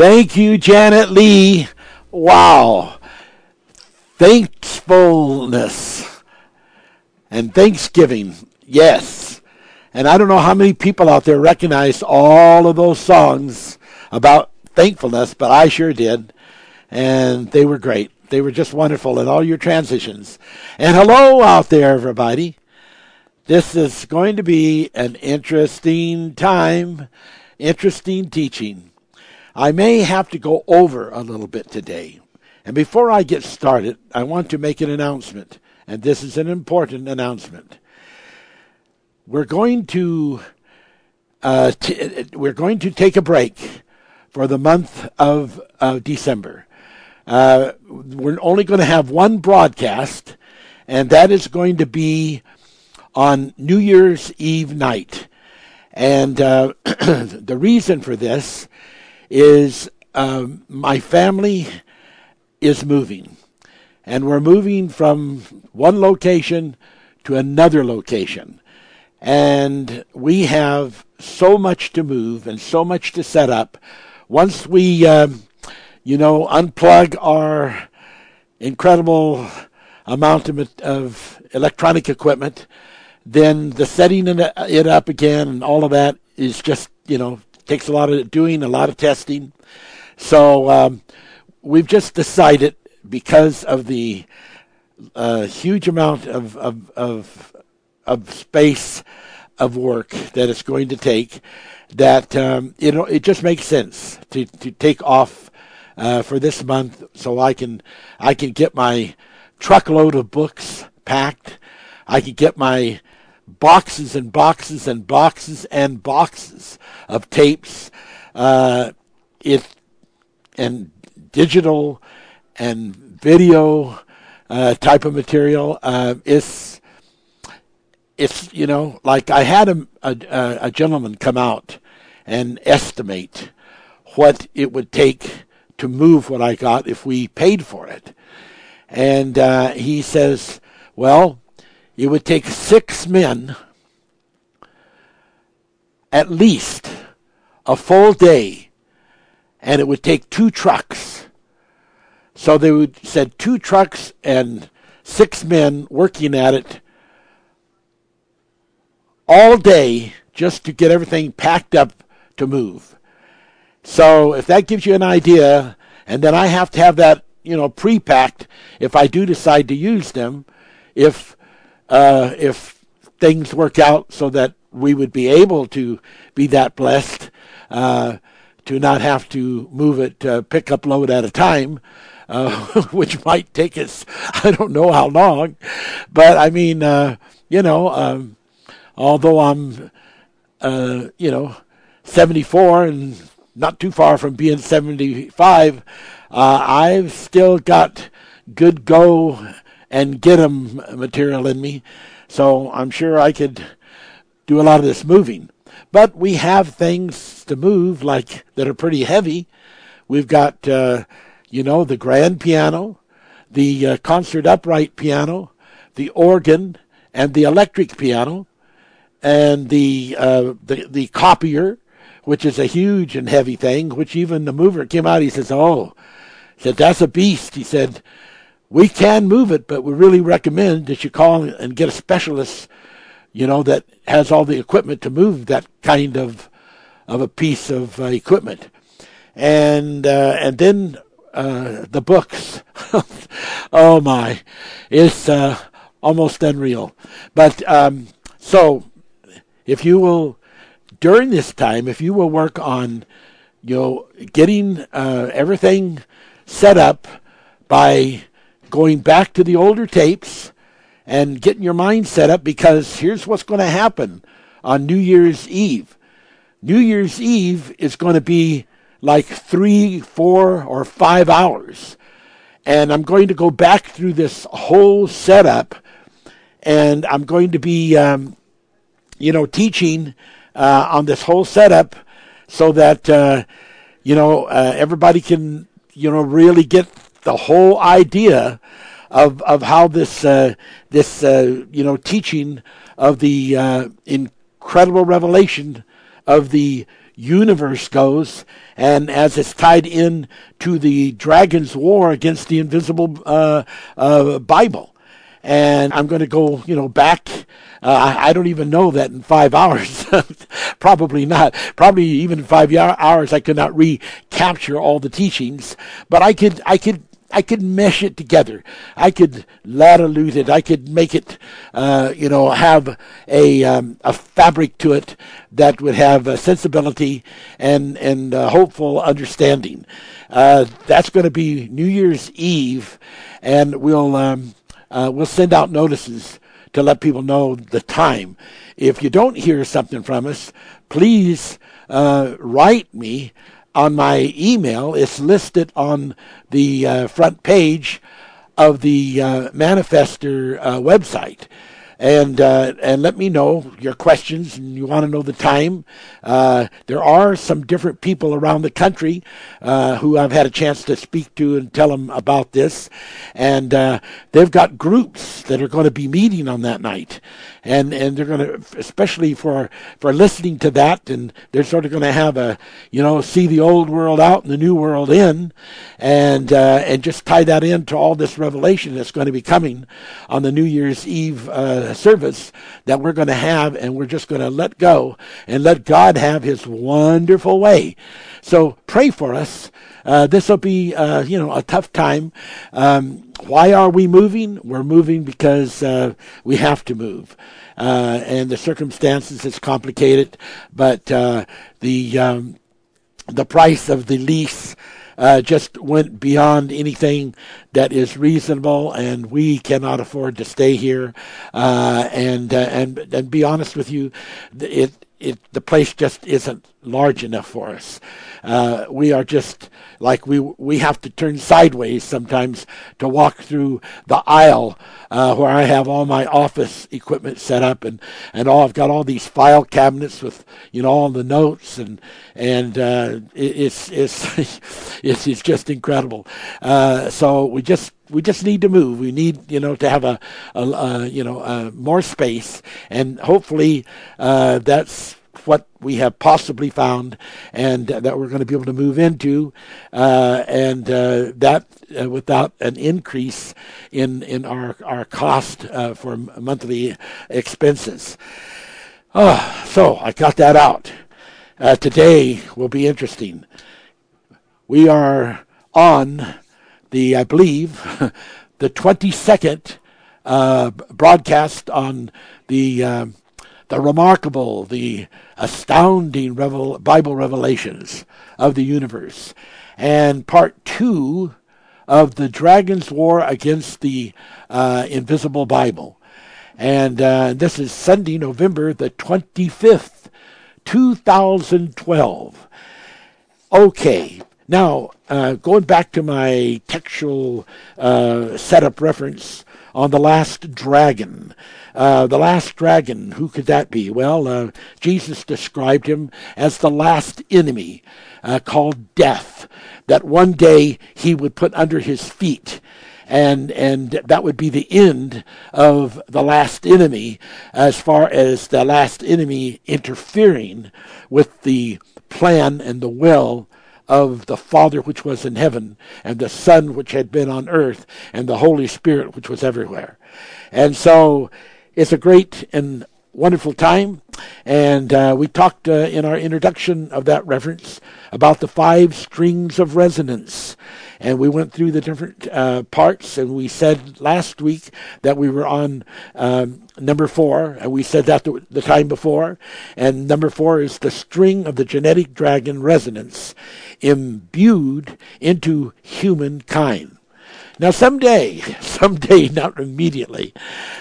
Thank you, Janet Lee. Wow. Thankfulness and Thanksgiving. Yes. And I don't know how many people out there recognize all of those songs about thankfulness, but I sure did. And they were great. They were just wonderful in all your transitions. And hello out there, everybody. This is going to be an interesting time, interesting teaching. I may have to go over a little bit today. And before I get started, I want to make an announcement. And this is an important announcement. We're going to uh, t- we're going to take a break for the month of December. Uh, we're only going to have one broadcast, and that is going to be on New Year's Eve night. And uh, the reason for this is um, my family is moving. And we're moving from one location to another location. And we have so much to move and so much to set up. Once we, um, you know, unplug our incredible amount of, of electronic equipment, then the setting it up again and all of that is just, you know, takes a lot of doing, a lot of testing. So um, we've just decided because of the uh, huge amount of, of, of, of space of work that it's going to take that um, you know it just makes sense to, to take off uh, for this month so I can I can get my truckload of books packed. I can get my boxes and boxes and boxes and boxes of tapes, uh, it and digital and video uh, type of material. Uh, it's it's you know like I had a, a, a gentleman come out and estimate what it would take to move what I got if we paid for it, and uh, he says, well, it would take six men at least a full day, and it would take two trucks. So they would send two trucks and six men working at it all day just to get everything packed up to move. So if that gives you an idea, and then I have to have that, you know, pre-packed if I do decide to use them, if uh, if things work out so that we would be able to be that blessed uh, to not have to move it uh, pick up load at a time, uh, which might take us I don't know how long, but I mean uh, you know um, although I'm uh, you know 74 and not too far from being 75, I've still got good go and get them material in me. So I'm sure I could do a lot of this moving. But we have things to move like that are pretty heavy. We've got, uh, you know, the grand piano, the uh, concert upright piano, the organ, and the electric piano, and the uh, the the copier, which is a huge and heavy thing. Which even the mover came out. He says, "Oh," he said, "That's a beast." He said, we can move it, but we really recommend that you call and get a specialist, you know, that has all the equipment to move that kind of of a piece of uh, equipment. And uh, and then uh, the books. oh my, it's uh, almost unreal. But um, so if you will during this time, if you will work on, you know, getting uh, everything set up by going back to the older tapes and getting your mind set up because here's what's going to happen on New Year's Eve. New Year's Eve is going to be like three, four, or five hours. And I'm going to go back through this whole setup and I'm going to be, um, you know, teaching uh, on this whole setup so that, uh, you know, uh, everybody can, you know, really get the whole idea of of how this uh, this uh, you know teaching of the uh, incredible revelation of the universe goes, and as it's tied in to the dragon's war against the invisible uh, uh, Bible. And I'm going to go, you know, back. Uh, I don't even know that in five hours. Probably not. Probably even in five hours, I could not recapture all the teachings. But I could, I could I could mesh it together. I could latitude it. I could make it, uh, you know, have a um, a fabric to it that would have a sensibility and and hopeful understanding. Uh, that's going to be New Year's Eve, and we'll um, uh, we'll send out notices to let people know the time. If you don't hear something from us, please uh, write me on my email. It's listed on the uh, front page of the uh, Manifester uh, website and uh, and let me know your questions and you want to know the time. Uh, there are some different people around the country uh, who I've had a chance to speak to and tell them about this, and uh, they've got groups that are going to be meeting on that night, and and they're going to especially for for listening to that, and they're sort of going to have a you know see the old world out and the new world in, and uh, and just tie that into all this revelation that's going to be coming on the New Year's Eve uh, service that we're going to have, and we're just going to let go and let God have His wonderful way. So pray for us. Uh, this will be, uh, you know, a tough time. Um, why are we moving? We're moving because uh, we have to move. Uh, and the circumstances is complicated, but uh, the um, the price of the lease uh, just went beyond anything that is reasonable, and we cannot afford to stay here. Uh, and uh, and and be honest with you, it it the place just isn't large enough for us. Uh, we are just like we we have to turn sideways sometimes to walk through the aisle uh, where I have all my office equipment set up and and all I've got all these file cabinets with you know all the notes and and uh, it, it's it's it's it's just incredible. Uh, so we just we just need to move. We need, you know, to have a, a, a you know, more space, and hopefully uh, that's what we have possibly found and that we're going to be able to move into, uh, and uh, that uh, without an increase in in our our cost uh, for monthly expenses. Oh, so I got that out. Today will be interesting. We are on the, I believe, the 22nd uh, broadcast on the um, the remarkable, the astounding revel- Bible revelations of the universe. And part two of the Dragon's War against the uh, Invisible Bible. And uh, this is Sunday, November the 25th, 2012. Okay, now uh, going back to my textual uh, setup reference on the last dragon. Uh, the last dragon, who could that be? Well, uh, Jesus described him as the last enemy, uh, called death, that one day he would put under his feet. And, and that would be the end of the last enemy as far as the last enemy interfering with the plan and the will of the Father which was in heaven, and the Son which had been on earth, and the Holy Spirit which was everywhere. And so it's a great and wonderful time. And uh, we talked uh, in our introduction of that reference about the five strings of resonance. And we went through the different uh, parts, and we said last week that we were on um, number four, and we said that the, the time before. And number four is the string of the genetic dragon resonance imbued into humankind. Now, someday, someday, not immediately,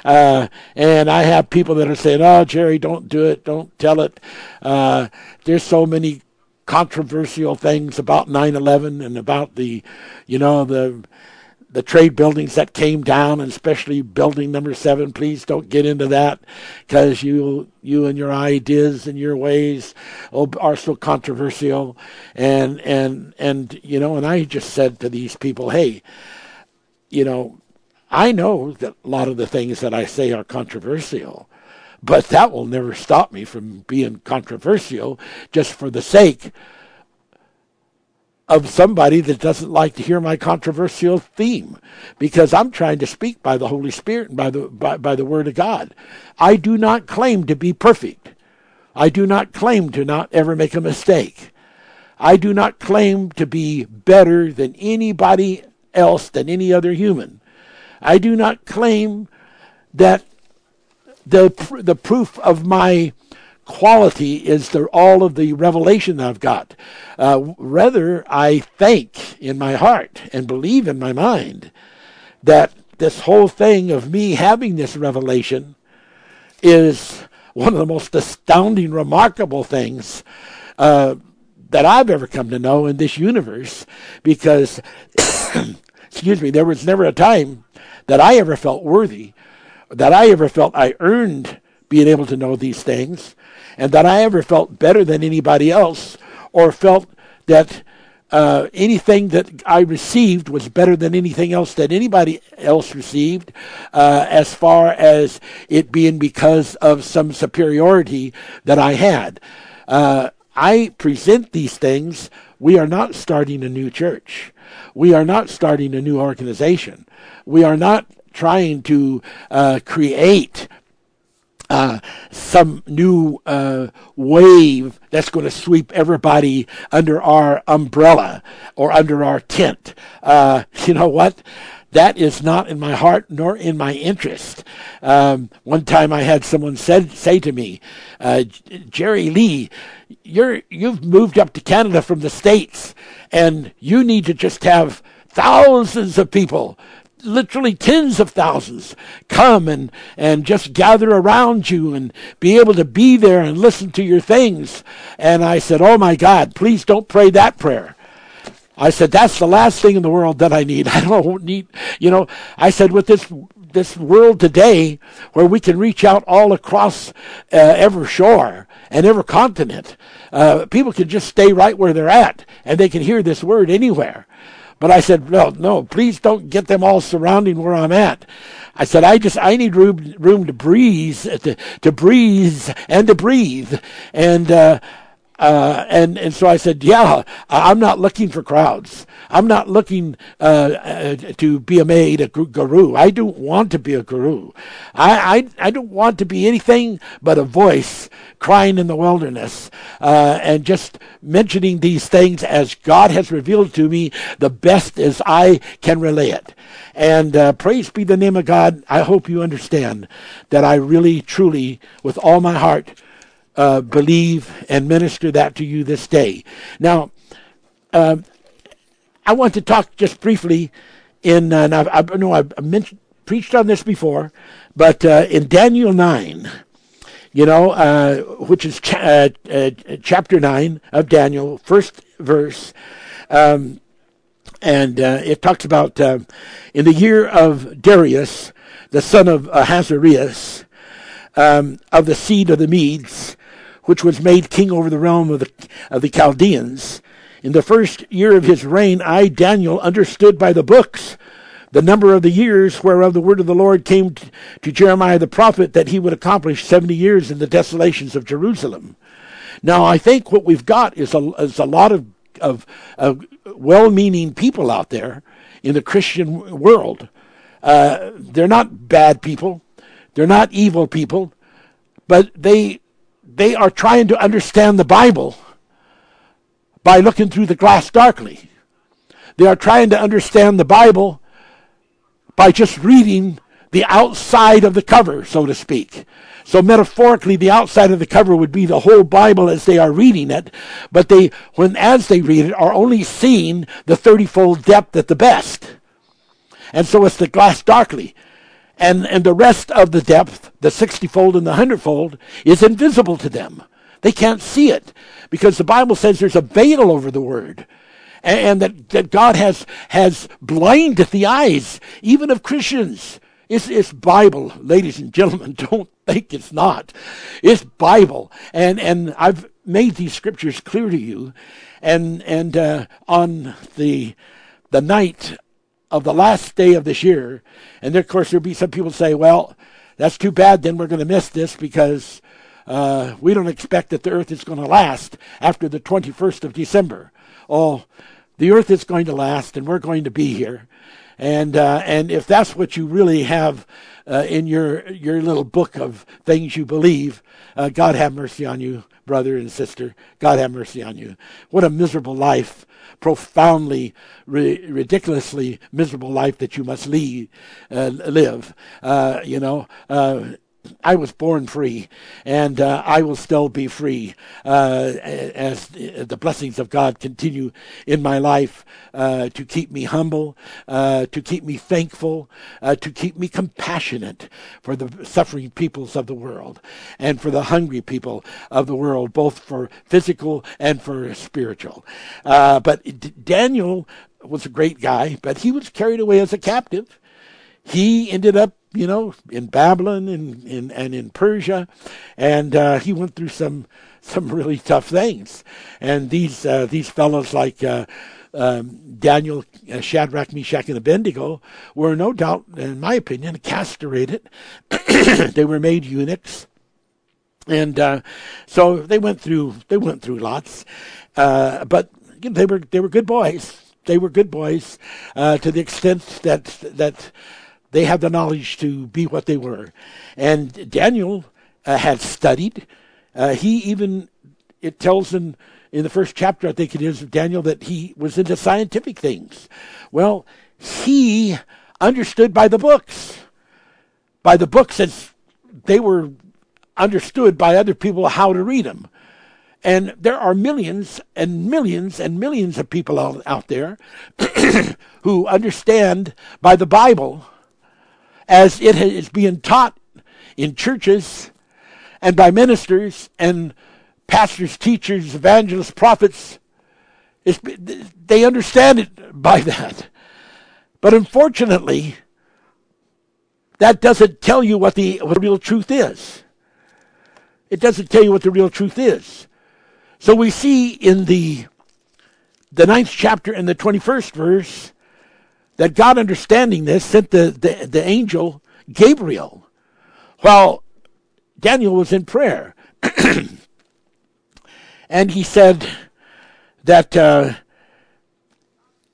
uh, and I have people that are saying, "Oh, Jerry, don't do it, don't tell it." Uh, there's so many controversial things about 9/11 and about the, you know, the the trade buildings that came down, and especially building number seven. Please don't get into that because you you and your ideas and your ways oh, are so controversial, and and and you know. And I just said to these people, hey, you know, I know that a lot of the things that I say are controversial, But that will never stop me from being controversial just for the sake of somebody that doesn't like to hear my controversial theme because I'm trying to speak by the Holy Spirit and by the by, by the word of God. I do not claim to be perfect. I do not claim to not ever make a mistake. I do not claim to be better than anybody else than any other human. I do not claim that the the proof of my quality is the, all of the revelation that I've got. Uh, rather, I think in my heart and believe in my mind that this whole thing of me having this revelation is one of the most astounding, remarkable things uh, that I've ever come to know in this universe. Because, excuse me, there was never a time that I ever felt worthy, that I ever felt I earned being able to know these things and that I ever felt better than anybody else or felt that uh, anything that I received was better than anything else that anybody else received, uh, as far as it being because of some superiority that I had. Uh, I present these things. We are not starting a new church. We are not starting a new organization. We are not trying to uh, create uh, some new uh, wave that's going to sweep everybody under our umbrella or under our tent. Uh, you know what? That is not in my heart nor in my interest. Um, one time I had someone said say to me, uh, Jerry Lee, you're you've moved up to Canada from the states, and you need to just have thousands of people literally tens of thousands come and, and just gather around you and be able to be there and listen to your things. And I said, Oh my God, please don't pray that prayer. I said, That's the last thing in the world that I need. I don't need, you know, I said, with this this world today where we can reach out all across uh, every shore and every continent. Uh, people can just stay right where they're at and they can hear this word anywhere. But I said, no, no, please don't get them all surrounding where I'm at. I said, I just, I need room, room to breathe, to, to breathe and to breathe. And, uh, uh, and and so I said, yeah, I'm not looking for crowds. I'm not looking uh, uh, to be a made a guru. I don't want to be a guru. I, I I don't want to be anything but a voice crying in the wilderness uh, and just mentioning these things as God has revealed to me the best as I can relay it. And uh, praise be the name of God. I hope you understand that I really, truly, with all my heart uh, believe and minister that to you this day. Now, uh, I want to talk just briefly in, uh, and I, I know I've mentioned, preached on this before, but uh, in Daniel 9, you know, uh, which is cha- uh, uh, chapter 9 of Daniel, first verse. Um, and uh, it talks about uh, in the year of Darius, the son of Ahasuerus, um, of the seed of the Medes, which was made king over the realm of the, of the Chaldeans. In the first year of his reign, I, Daniel, understood by the books the number of the years whereof the word of the Lord came to, Jeremiah the prophet that he would accomplish 70 years in the desolations of Jerusalem. Now, I think what we've got is a, is a lot of, of, of well meaning people out there in the Christian world. Uh, they're not bad people, they're not evil people, but they they are trying to understand the Bible by looking through the glass darkly. They are trying to understand the Bible by just reading the outside of the cover, so to speak. So metaphorically, the outside of the cover would be the whole Bible as they are reading it, but they, when as they read it, are only seeing the thirtyfold depth at the best. And so it's the glass darkly and, and the rest of the depth, the 60 fold and the 100 fold, is invisible to them. They can't see it because the Bible says there's a veil over the word. And, and that, that God has, has blinded the eyes, even of Christians. It's, it's Bible, ladies and gentlemen. Don't think it's not. It's Bible. And, and I've made these scriptures clear to you. And, and uh, on the, the night of the last day of this year, and of course there'll be some people say, well, that's too bad. Then we're going to miss this because uh, we don't expect that the earth is going to last after the 21st of December. Oh, the earth is going to last, and we're going to be here. And uh, and if that's what you really have uh, in your your little book of things you believe, uh, God have mercy on you, brother and sister. God have mercy on you. What a miserable life profoundly, ri- ridiculously miserable life that you must lead, uh, live. Uh, you know, uh, I was born free, and uh, I will still be free uh, as the blessings of God continue in my life uh, to keep me humble, uh, to keep me thankful, uh, to keep me compassionate for the suffering peoples of the world and for the hungry people of the world, both for physical and for spiritual. Uh, but D- Daniel was a great guy, but he was carried away as a captive. He ended up you know, in Babylon and in, and in Persia, and uh, he went through some some really tough things. And these uh, these fellows like uh, um, Daniel, uh, Shadrach, Meshach, and Abednego were no doubt, in my opinion, castrated. they were made eunuchs, and uh, so they went through they went through lots, uh, but they were they were good boys. They were good boys to the extent that that they had the knowledge to be what they were. And Daniel uh, had studied. Uh, he even, it tells in, in the first chapter, I think it is, of Daniel, that he was into scientific things. Well, he understood by the books. By the books as they were understood by other people how to read them. And there are millions and millions and millions of people out, out there who understand by the Bible as it is being taught in churches and by ministers and pastors, teachers, evangelists, prophets. It's, they understand it by that. But unfortunately, that doesn't tell you what the, what the real truth is. It doesn't tell you what the real truth is. So we see in the the ninth chapter and the 21st verse that God, understanding this, sent the, the, the angel Gabriel while Daniel was in prayer. and he said that uh,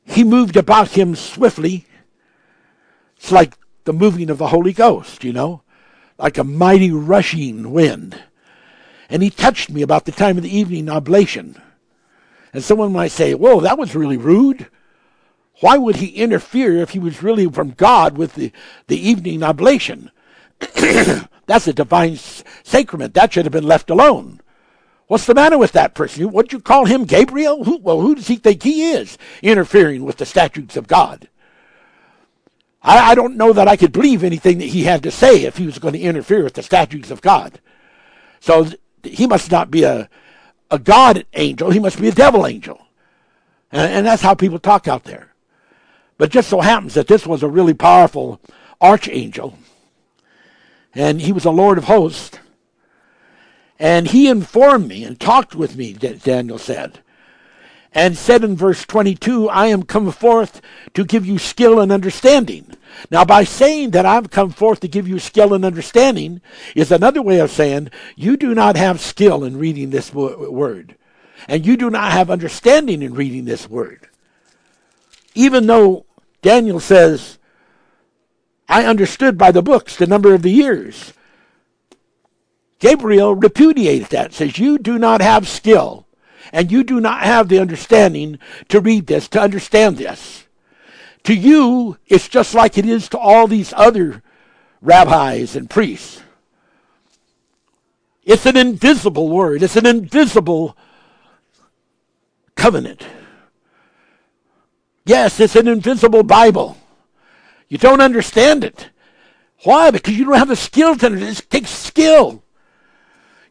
he moved about him swiftly. It's like the moving of the Holy Ghost, you know, like a mighty rushing wind. And he touched me about the time of the evening oblation. And someone might say, Whoa, that was really rude. Why would he interfere if he was really from God with the, the evening oblation? That's a divine sacrament. That should have been left alone. What's the matter with that person? What'd you call him, Gabriel? Who, well, who does he think he is, interfering with the statutes of God? I, I don't know that I could believe anything that he had to say if he was going to interfere with the statutes of God. So he must not be a, a God angel. He must be a devil angel. And, and that's how people talk out there. But just so happens that this was a really powerful archangel, and he was a Lord of hosts. And he informed me and talked with me, Daniel said, and said in verse 22, I am come forth to give you skill and understanding. Now, by saying that I've come forth to give you skill and understanding is another way of saying you do not have skill in reading this word, and you do not have understanding in reading this word even though Daniel says, I understood by the books the number of the years. Gabriel repudiates that, says, You do not have skill, and you do not have the understanding to read this, to understand this. To you, it's just like it is to all these other rabbis and priests. It's an invisible word, it's an invisible covenant. Yes, it's an invisible Bible. You don't understand it. Why? Because you don't have the skill to it. It takes skill.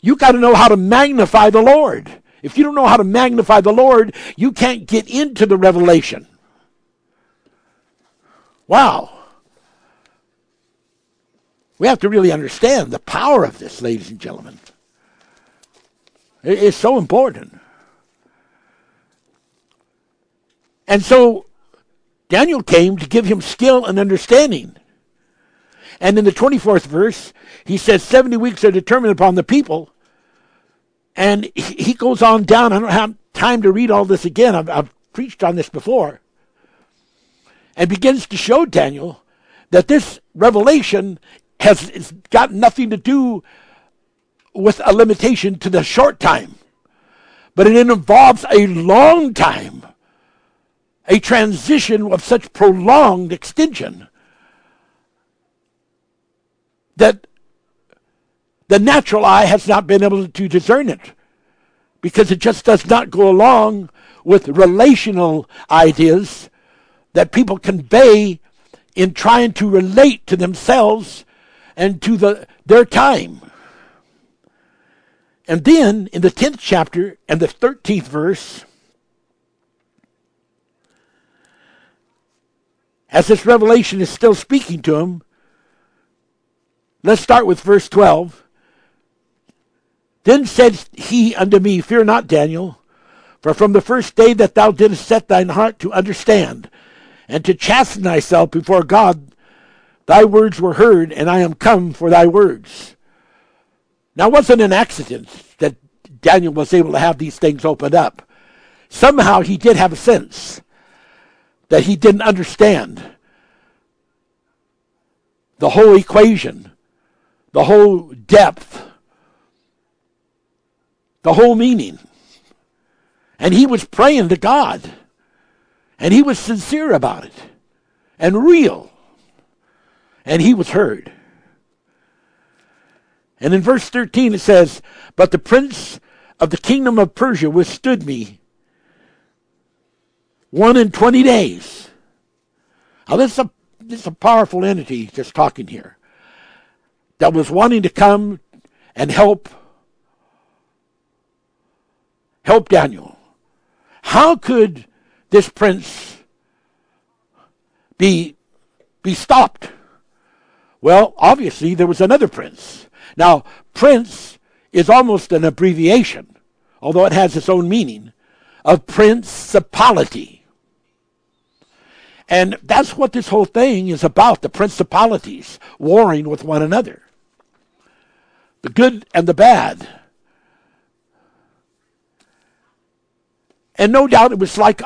You got to know how to magnify the Lord. If you don't know how to magnify the Lord, you can't get into the revelation. Wow. We have to really understand the power of this, ladies and gentlemen. It's so important. And so Daniel came to give him skill and understanding. And in the 24th verse, he says 70 weeks are determined upon the people. And he goes on down. I don't have time to read all this again. I've, I've preached on this before. And begins to show Daniel that this revelation has got nothing to do with a limitation to the short time, but it involves a long time, a transition of such prolonged extension that the natural eye has not been able to discern it because it just does not go along with relational ideas that people convey in trying to relate to themselves and to the, their time. And then in the 10th chapter and the 13th verse, as this revelation is still speaking to him, let's start with verse 12. Then said he unto me, Fear not, Daniel, for from the first day that thou didst set thine heart to understand and to chasten thyself before God, thy words were heard, and I am come for thy words. Now, it wasn't an accident that Daniel was able to have these things opened up. Somehow he did have a sense that he didn't understand the whole equation, the whole depth, the whole meaning. And he was praying to God. And he was sincere about it and real. And he was heard. And in verse 13 it says, But the prince of the kingdom of Persia withstood me one in 20 days. Now, this is, a, this is a powerful entity just talking here that was wanting to come and help help Daniel. How could this prince be be stopped? Well, obviously there was another prince. Now, prince is almost an abbreviation, although it has its own meaning, of principality. And that's what this whole thing is about the principalities warring with one another. The good and the bad. And no doubt it was like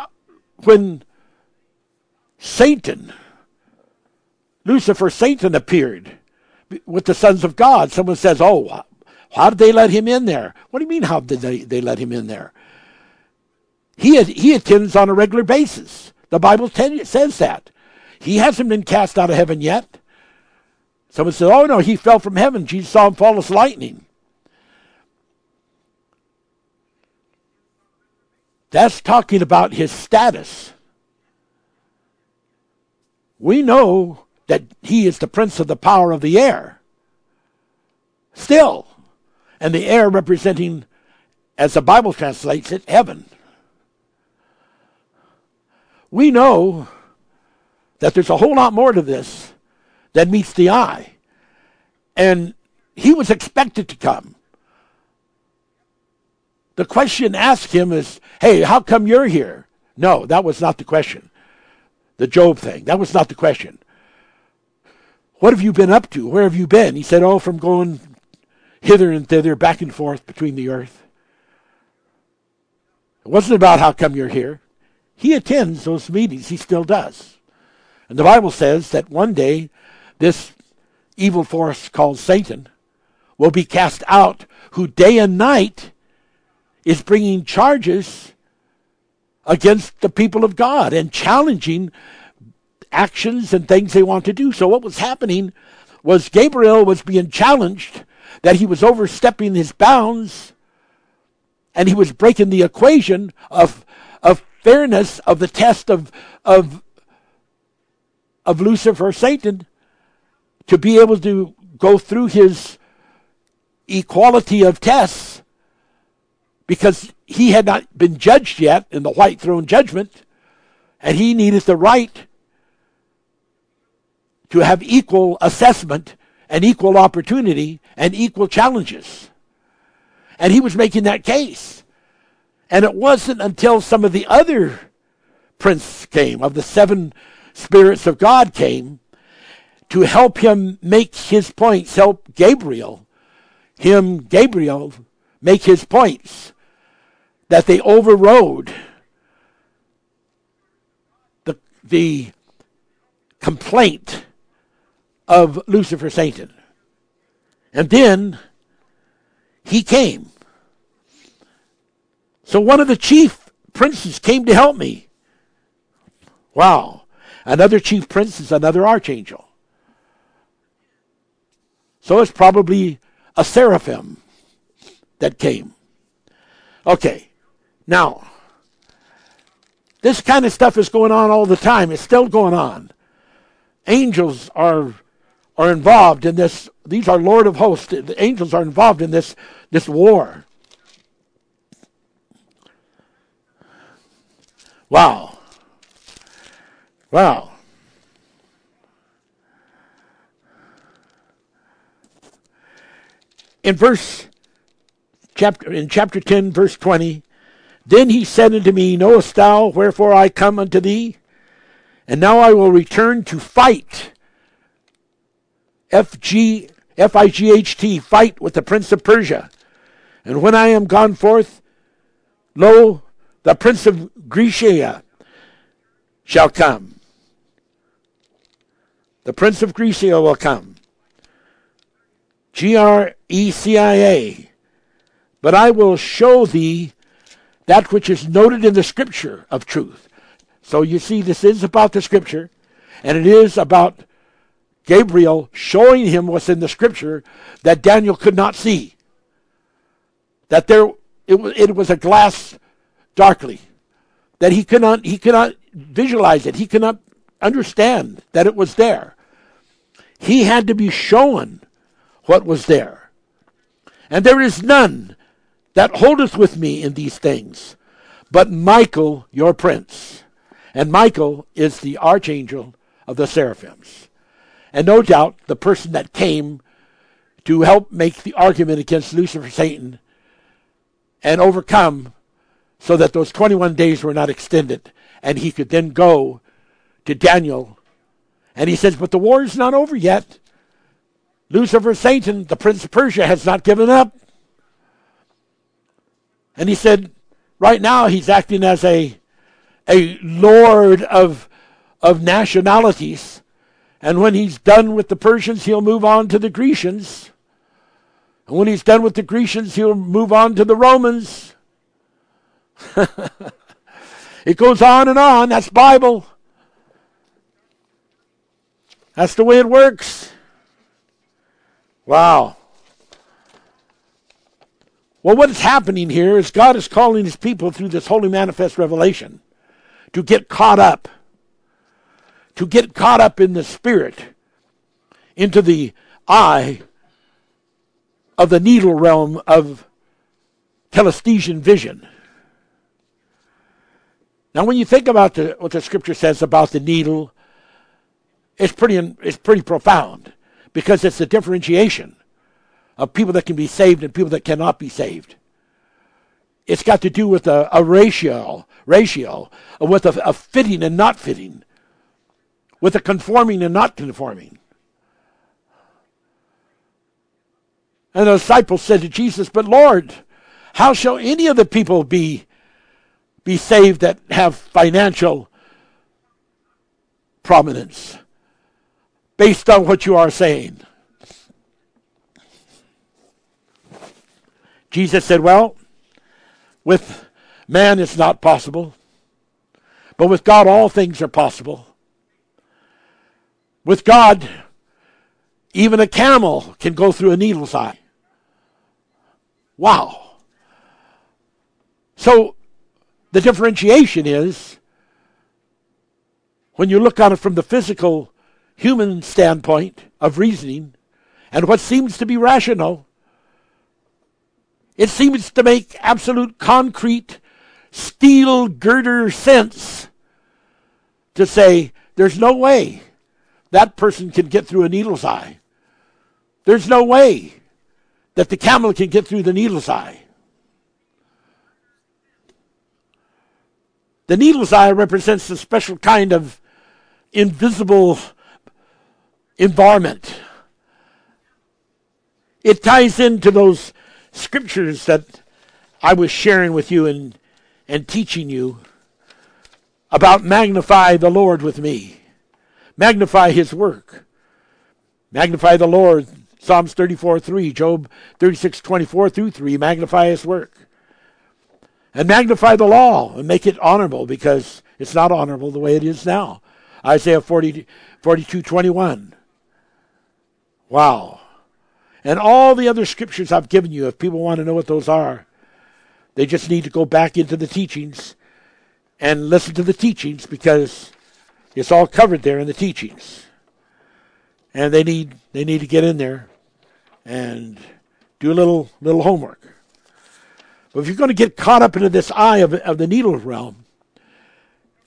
when Satan, Lucifer, Satan appeared with the sons of God. Someone says, Oh, how did they let him in there? What do you mean, how did they, they let him in there? He, he attends on a regular basis. The Bible says that. He hasn't been cast out of heaven yet. Someone says, Oh, no, he fell from heaven. Jesus saw him fall as lightning. That's talking about his status. We know that he is the prince of the power of the air. Still. And the air representing, as the Bible translates it, heaven. We know that there's a whole lot more to this than meets the eye. And he was expected to come. The question asked him is, hey, how come you're here? No, that was not the question. The Job thing, that was not the question. What have you been up to? Where have you been? He said, oh, from going hither and thither, back and forth between the earth. It wasn't about how come you're here. He attends those meetings, he still does. And the Bible says that one day this evil force called Satan will be cast out, who day and night is bringing charges against the people of God and challenging actions and things they want to do. So what was happening was Gabriel was being challenged that he was overstepping his bounds and he was breaking the equation of of fairness of the test of of of Lucifer Satan to be able to go through his equality of tests because he had not been judged yet in the white throne judgment, and he needed the right to have equal assessment and equal opportunity and equal challenges. And he was making that case. And it wasn't until some of the other prince came, of the seven spirits of God came, to help him make his points, help Gabriel, him, Gabriel, make his points, that they overrode the, the complaint of Lucifer Satan. And then he came. So one of the chief princes came to help me. Wow. Another chief prince is another archangel. So it's probably a seraphim that came. Okay. Now, this kind of stuff is going on all the time. It's still going on. Angels are are involved in this. These are Lord of hosts. The angels are involved in this this war. Wow. Wow. In verse chapter in chapter 10 verse 20 then he said unto me knowest thou wherefore i come unto thee and now i will return to fight f-g f-i-g-h-t fight with the prince of persia and when i am gone forth lo the prince of Grecia shall come. The prince of Grecia will come. G R E C I A. But I will show thee that which is noted in the scripture of truth. So you see, this is about the scripture, and it is about Gabriel showing him what's in the scripture that Daniel could not see. That there it was, it was a glass darkly, that he cannot he cannot visualize it. He cannot understand that it was there. He had to be shown what was there. And there is none that holdeth with me in these things, but Michael your prince. And Michael is the archangel of the seraphims. And no doubt the person that came to help make the argument against Lucifer Satan and overcome so that those 21 days were not extended. And he could then go to Daniel. And he says, But the war is not over yet. Lucifer, Satan, the prince of Persia, has not given up. And he said, right now he's acting as a, a lord of, of nationalities. And when he's done with the Persians, he'll move on to the Grecians. And when he's done with the Grecians, he'll move on to the Romans. it goes on and on. That's Bible. That's the way it works. Wow. Well, what is happening here is God is calling his people through this holy manifest revelation to get caught up, to get caught up in the spirit, into the eye of the needle realm of telestesian vision. Now, when you think about the, what the scripture says about the needle, it's pretty, it's pretty profound because it's the differentiation of people that can be saved and people that cannot be saved. It's got to do with a, a ratio, ratio, with a, a fitting and not fitting, with a conforming and not conforming. And the disciples said to Jesus, But Lord, how shall any of the people be be saved that have financial prominence based on what you are saying. Jesus said, Well, with man it's not possible, but with God all things are possible. With God, even a camel can go through a needle's eye. Wow. So the differentiation is when you look at it from the physical human standpoint of reasoning and what seems to be rational, it seems to make absolute concrete steel girder sense to say there's no way that person can get through a needle's eye. There's no way that the camel can get through the needle's eye. The needle's eye represents a special kind of invisible environment. It ties into those scriptures that I was sharing with you and, and teaching you about magnify the Lord with me. Magnify his work. Magnify the Lord. Psalms 34 3, Job 36 24 through 3. Magnify his work. And magnify the law and make it honorable because it's not honorable the way it is now. Isaiah 40, 42 21. Wow. And all the other scriptures I've given you, if people want to know what those are, they just need to go back into the teachings and listen to the teachings because it's all covered there in the teachings. And they need they need to get in there and do a little little homework. But if you're going to get caught up into this eye of, of the needle realm,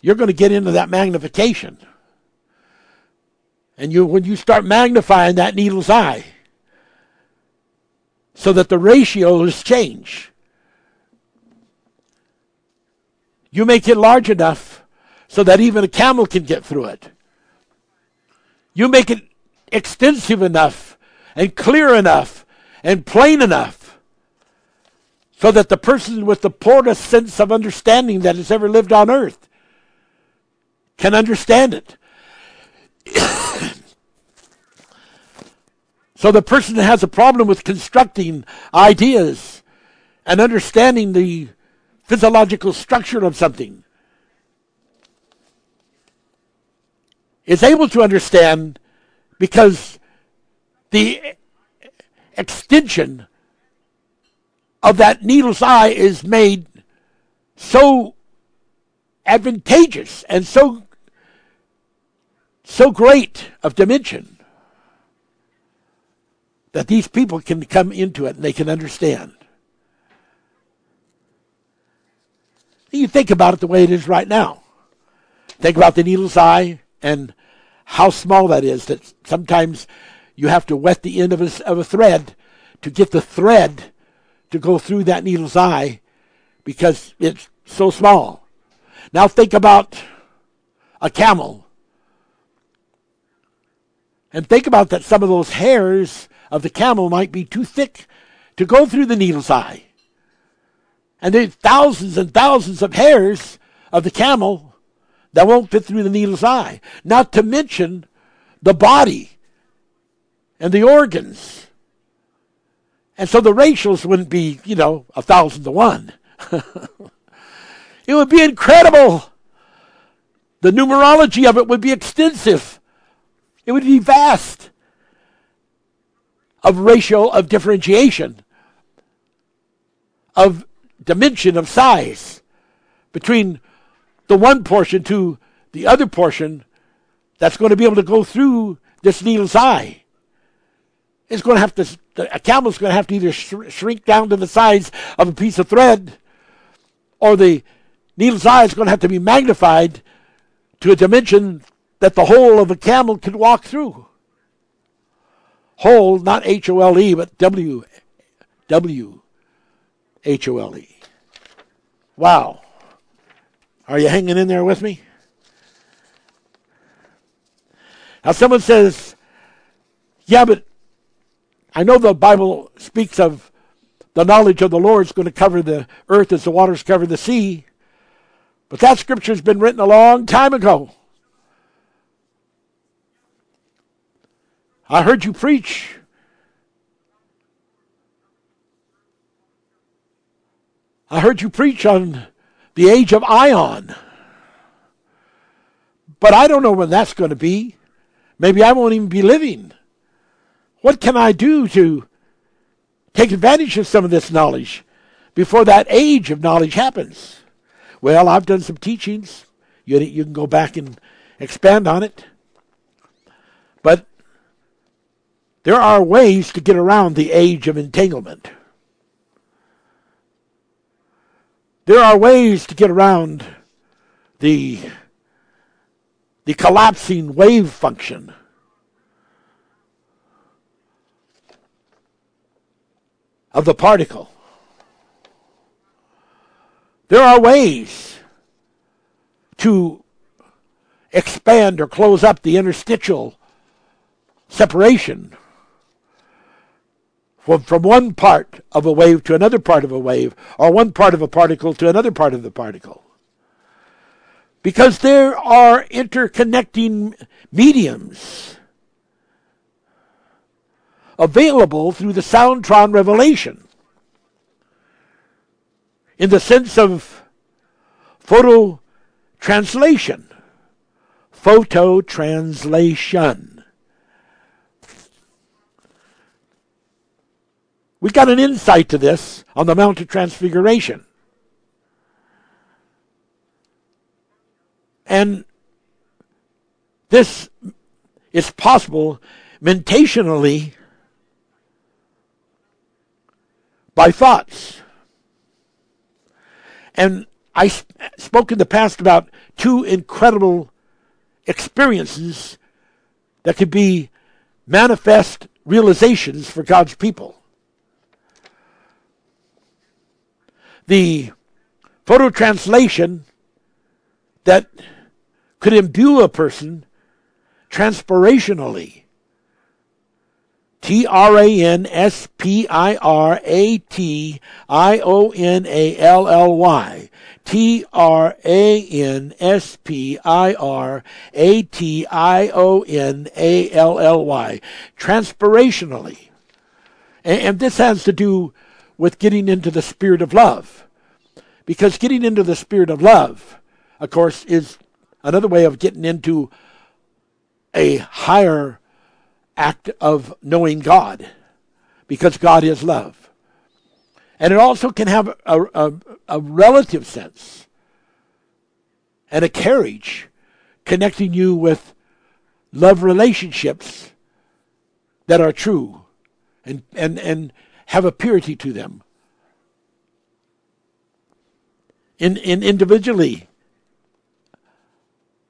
you're going to get into that magnification. And you when you start magnifying that needle's eye, so that the ratios change. You make it large enough so that even a camel can get through it. You make it extensive enough and clear enough and plain enough so that the person with the poorest sense of understanding that has ever lived on earth can understand it. so the person that has a problem with constructing ideas and understanding the physiological structure of something is able to understand because the extension of that needle's eye is made so advantageous and so so great of dimension that these people can come into it and they can understand. You think about it the way it is right now. Think about the needle's eye and how small that is, that sometimes you have to wet the end of a, of a thread to get the thread to go through that needle's eye because it's so small. Now think about a camel. And think about that some of those hairs of the camel might be too thick to go through the needle's eye. And there's thousands and thousands of hairs of the camel that won't fit through the needle's eye. Not to mention the body and the organs. And so the ratios wouldn't be, you know, a thousand to one. it would be incredible. The numerology of it would be extensive. It would be vast of ratio of differentiation of dimension of size between the one portion to the other portion that's going to be able to go through this needle's eye. It's going to have to, a camel's going to have to either shrink down to the size of a piece of thread or the needle's eye is going to have to be magnified to a dimension that the whole of a camel can walk through. Whole, not H O L E, but W W H O L E. Wow. Are you hanging in there with me? Now, someone says, yeah, but I know the Bible speaks of the knowledge of the Lord is going to cover the earth as the waters cover the sea. But that scripture has been written a long time ago. I heard you preach I heard you preach on the age of Ion. But I don't know when that's going to be. Maybe I won't even be living. What can I do to take advantage of some of this knowledge before that age of knowledge happens? Well, I've done some teachings. You, you can go back and expand on it. But there are ways to get around the age of entanglement. There are ways to get around the, the collapsing wave function. Of the particle. There are ways to expand or close up the interstitial separation from, from one part of a wave to another part of a wave, or one part of a particle to another part of the particle. Because there are interconnecting mediums available through the Soundtron revelation in the sense of photo translation. Photo translation. We got an insight to this on the Mount of Transfiguration. And this is possible mentationally by thoughts. And I spoke in the past about two incredible experiences that could be manifest realizations for God's people. The photo translation that could imbue a person transpirationally. T R A N S P I R A T I O N A L L Y. T R A N S P I R A T I O N A L L Y. Transpirationally. And this has to do with getting into the spirit of love. Because getting into the spirit of love, of course, is another way of getting into a higher act of knowing God, because God is love. And it also can have a, a, a relative sense and a carriage connecting you with love relationships that are true and, and, and have a purity to them. In, in individually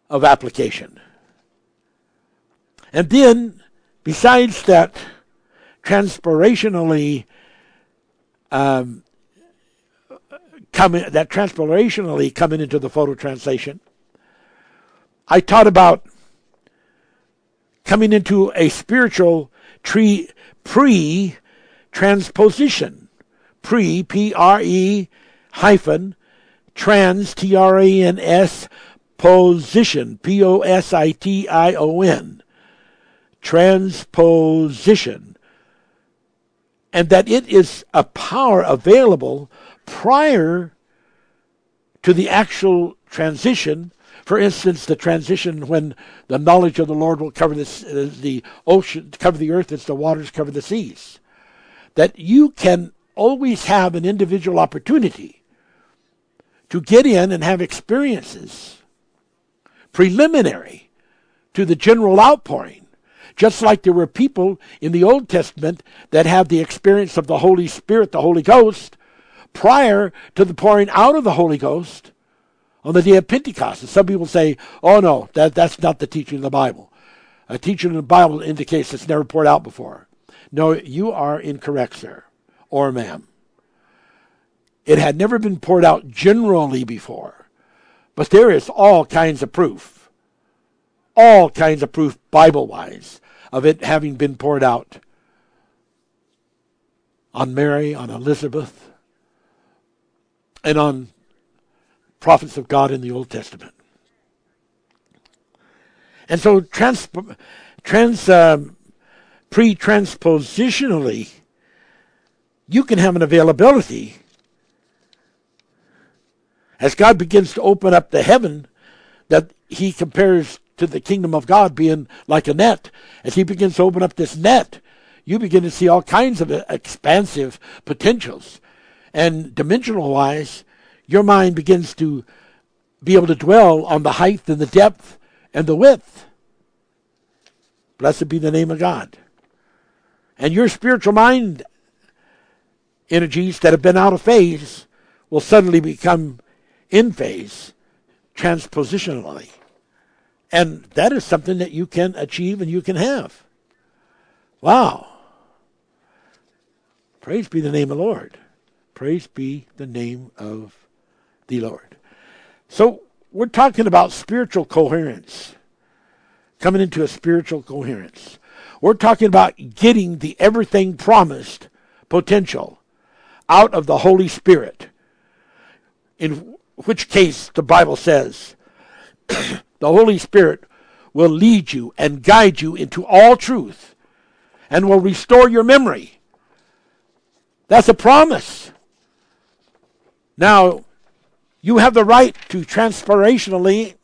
of application. And then, besides that, transpirationally um, coming that transpirationally coming into the photo translation. I taught about coming into a spiritual tree pre transposition. Pre P R E hyphen trans T R A N S position P O S I T I O N transposition and that it is a power available prior to the actual transition. For instance, the transition when the knowledge of the Lord will cover this, uh, the ocean, cover the earth as the waters cover the seas. That you can always have an individual opportunity to get in and have experiences preliminary to the general outpouring just like there were people in the Old Testament that had the experience of the Holy Spirit, the Holy Ghost, prior to the pouring out of the Holy Ghost on the day of Pentecost. And some people say, oh no, that, that's not the teaching of the Bible. A teaching of the Bible indicates it's never poured out before. No, you are incorrect, sir, or ma'am. It had never been poured out generally before, but there is all kinds of proof, all kinds of proof Bible wise of it having been poured out on Mary, on Elizabeth, and on prophets of God in the Old Testament. And so trans, trans um, pre-transpositionally, you can have an availability as God begins to open up the heaven that he compares to the kingdom of God being like a net. As he begins to open up this net, you begin to see all kinds of expansive potentials. And dimensional wise, your mind begins to be able to dwell on the height and the depth and the width. Blessed be the name of God. And your spiritual mind energies that have been out of phase will suddenly become in phase transpositionally. And that is something that you can achieve and you can have. Wow. Praise be the name of the Lord. Praise be the name of the Lord. So we're talking about spiritual coherence, coming into a spiritual coherence. We're talking about getting the everything promised potential out of the Holy Spirit. In which case, the Bible says, the Holy Spirit will lead you and guide you into all truth and will restore your memory. That's a promise. Now, you have the right to transpirationally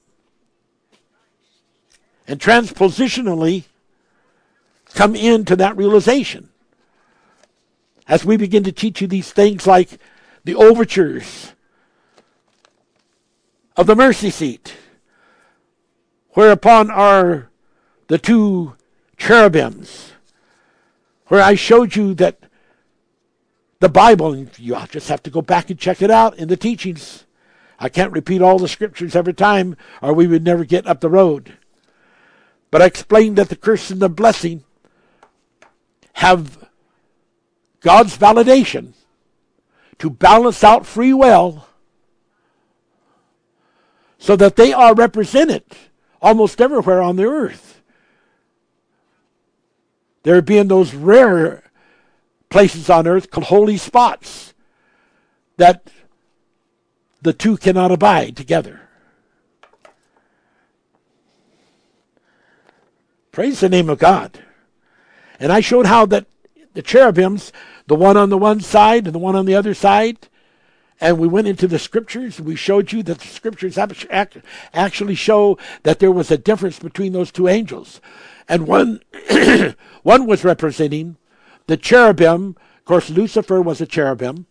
and transpositionally come into that realization. As we begin to teach you these things like the overtures of the mercy seat, whereupon are the two cherubims, where I showed you that the Bible, and you just have to go back and check it out in the teachings. I can't repeat all the scriptures every time, or we would never get up the road. But I explained that the curse and the blessing have God's validation to balance out free will so that they are represented almost everywhere on the earth. There being those rare places on earth called holy spots that the two cannot abide together. Praise the name of God. And I showed how that the cherubims, the one on the one side and the one on the other side, and we went into the scriptures. We showed you that the scriptures actually show that there was a difference between those two angels, and one one was representing the cherubim. Of course, Lucifer was a cherubim,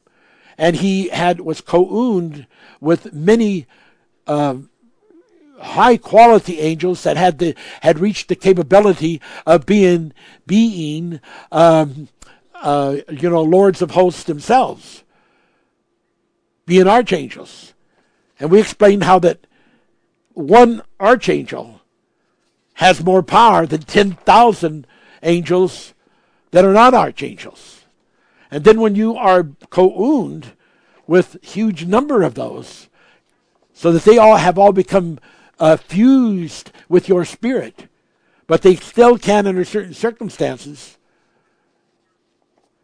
and he had was co-owned with many. Uh, high quality angels that had the had reached the capability of being being um, uh, you know lords of hosts themselves being archangels. And we explained how that one archangel has more power than 10,000 angels that are not archangels. And then when you are co-owned with huge number of those, so that they all have all become uh, fused with your spirit, but they still can, under certain circumstances,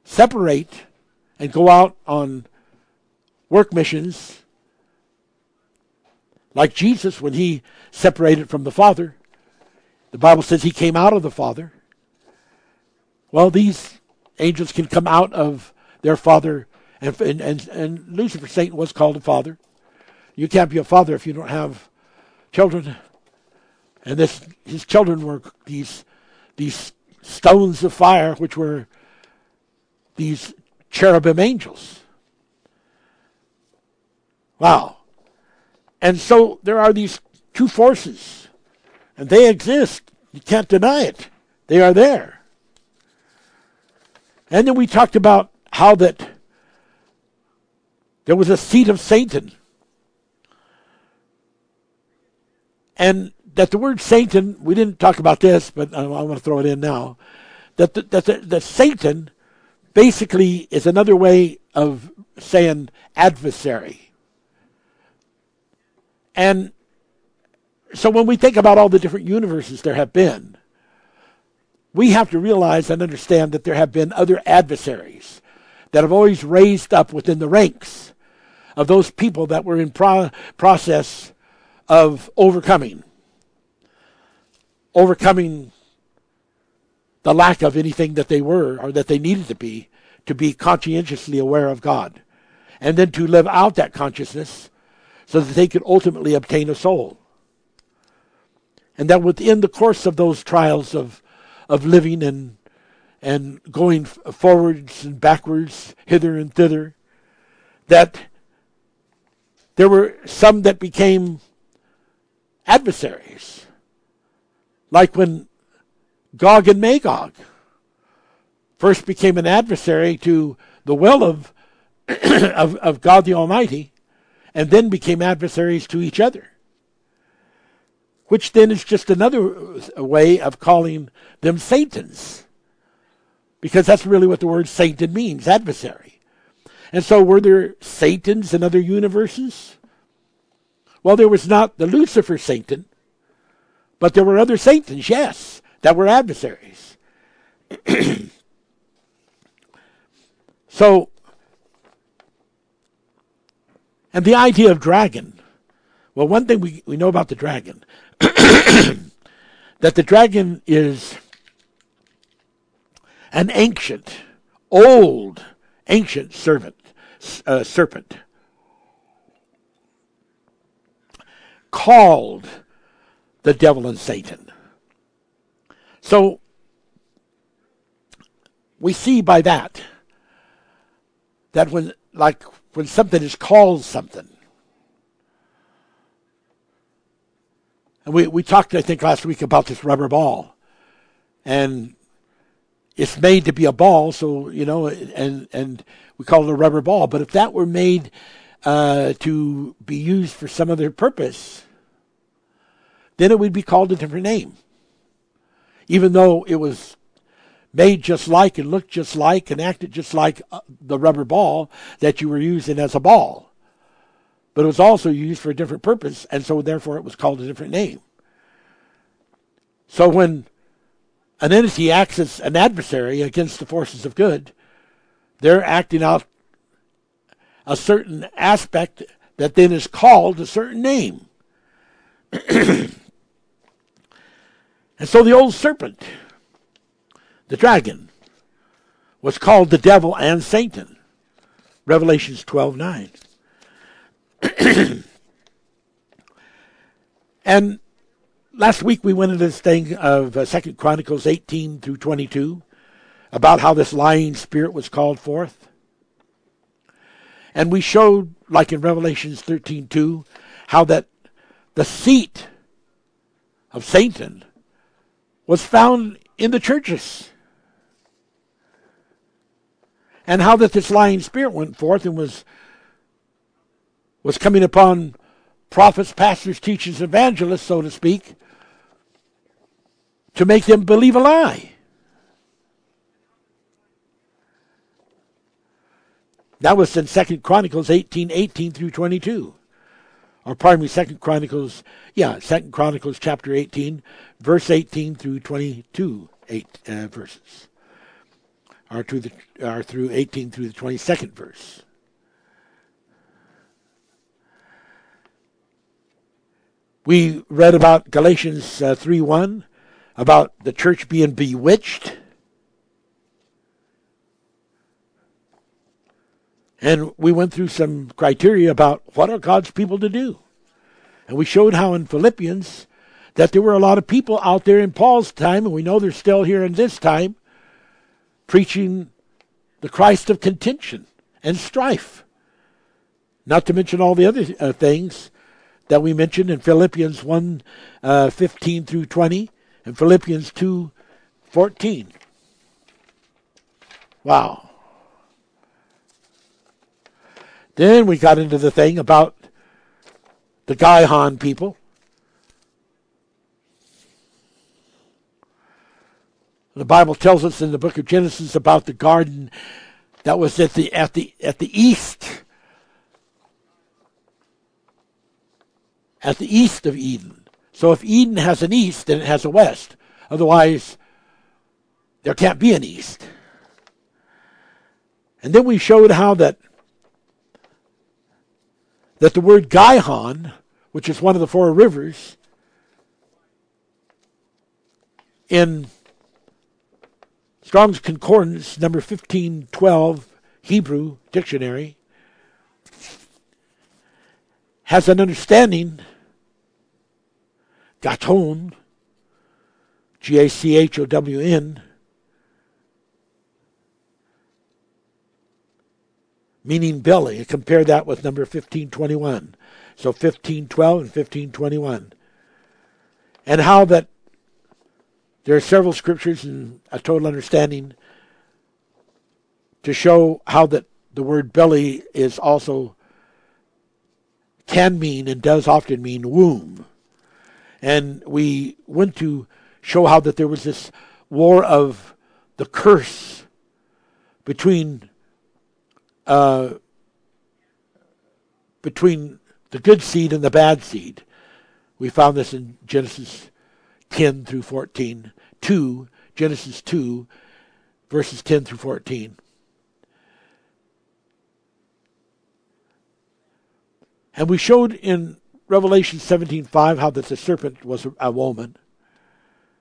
separate and go out on work missions like Jesus when he separated from the Father. The Bible says he came out of the Father. Well, these angels can come out of their Father, and, and, and, and Lucifer, Satan, was called a father. You can't be a father if you don't have children. And this, his children were these, these stones of fire, which were these cherubim angels. Wow. And so there are these two forces, and they exist. You can't deny it. They are there. And then we talked about how that there was a seat of Satan. And that the word Satan, we didn't talk about this, but I, want to throw it in now. That, the, that, the, that Satan basically is another way of saying adversary. And so when we think about all the different universes there have been, we have to realize and understand that there have been other adversaries that have always raised up within the ranks of those people that were in pro- process of overcoming. Overcoming the lack of anything that they were or that they needed to be to be conscientiously aware of God. And then to live out that consciousness so that they could ultimately obtain a soul. And that within the course of those trials of, of living and, and going forwards and backwards, hither and thither, that there were some that became adversaries. Like when Gog and Magog first became an adversary to the will of, of, of God the Almighty, and then became adversaries to each other. Which then is just another way of calling them Satans. Because that's really what the word Satan means adversary. And so, were there Satans in other universes? Well, there was not the Lucifer Satan, but there were other Satans, yes, that were adversaries. so, and the idea of dragon. Well, one thing we, we know about the dragon that the dragon is an ancient, old, ancient servant, uh, serpent called the devil and Satan. So we see by that that when like when something is called something. And we, we talked I think last week about this rubber ball. And it's made to be a ball so you know and and we call it a rubber ball. But if that were made uh, to be used for some other purpose then it would be called a different name. Even though it was made just like and looked just like and acted just like uh, the rubber ball that you were using as a ball. But it was also used for a different purpose, and so therefore it was called a different name. So when an entity acts as an adversary against the forces of good, they're acting out a certain aspect that then is called a certain name. And so the old serpent, the dragon, was called the devil and Satan. Revelations 12 9. and last week we went into this thing of uh, Second Chronicles 18 through 22 about how this lying spirit was called forth. And we showed, like in Revelations 13 2, how that the seat of Satan was found in the churches. And how that this lying spirit went forth and was was coming upon prophets, pastors, teachers, evangelists, so to speak, to make them believe a lie. That was in Second Chronicles 18, 18 through 22 or pardon me, Second Chronicles, yeah, Second Chronicles chapter 18, verse 18 through 22, eight uh, verses, are through the are through 18 through the 22nd verse. We read about Galatians uh, 3 1, about the church being bewitched. And we went through some criteria about what are God's people to do. And we showed how in Philippians that there were a lot of people out there in Paul's time, and we know they're still here in this time, preaching the Christ of contention and strife. Not to mention all the other uh, things that we mentioned in Philippians 1 uh, 15 through 20 and Philippians 2 14. Wow. Then we got into the thing about the Gihon people. The Bible tells us in the book of Genesis about the garden that was at the at the at the east at the east of Eden. So if Eden has an east, then it has a west. Otherwise, there can't be an east. And then we showed how that that the word Gihon, which is one of the four rivers, in Strong's Concordance, number 1512, Hebrew dictionary, has an understanding, Gachown, G A C H O W N, meaning belly. Compare that with number 1521. So 1512 and 1521. And how that there are several scriptures and a total understanding to show how that the word belly is also can mean and does often mean womb. And we went to show how that there was this war of the curse between uh, between the good seed and the bad seed. We found this in Genesis 10 through 14. 2, Genesis 2, verses 10 through 14. And we showed in Revelation 17:5 how that the serpent was a woman.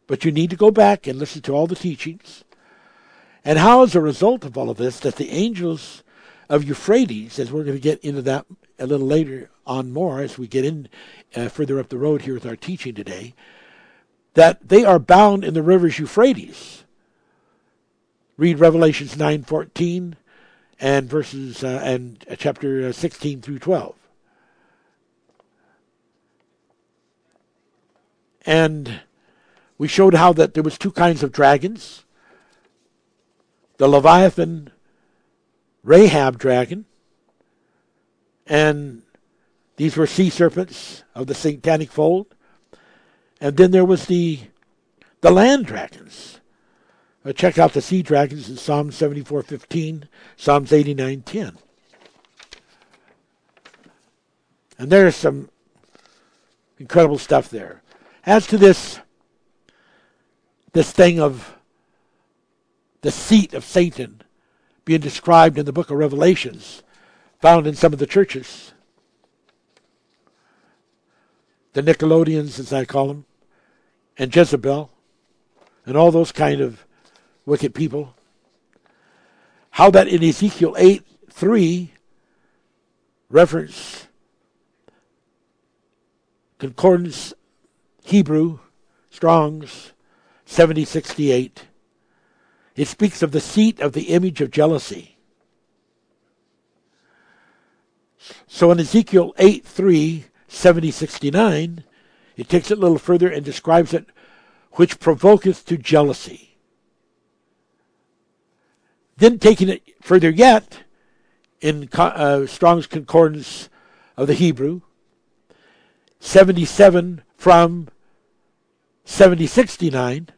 But you need to go back and listen to all the teachings. And how, as a result of all of this, that the angels of Euphrates, as we're going to get into that a little later on more as we get in uh, further up the road here with our teaching today, that they are bound in the rivers Euphrates. Read Revelations 9:14 and verses uh, and chapter uh, 16 through 12. And we showed how that there was two kinds of dragons. The Leviathan Rahab dragon and these were sea serpents of the satanic fold. And then there was the the land dragons. Uh, check out the sea dragons in Psalm 74:15, Psalms 89:10. And there's some incredible stuff there. As to this this thing of the seat of Satan being described in the book of Revelations, found in some of the churches, the Nicolaitans, as I call them, and Jezebel, and all those kind of wicked people. How that in Ezekiel 8 3, reference Concordance Hebrew, Strong's 7068, it speaks of the seat of the image of jealousy. So in Ezekiel 8 3, 70, 69, it takes it a little further and describes it, which provoketh to jealousy. Then taking it further yet, in uh, Strong's Concordance of the Hebrew, 77 from 7069,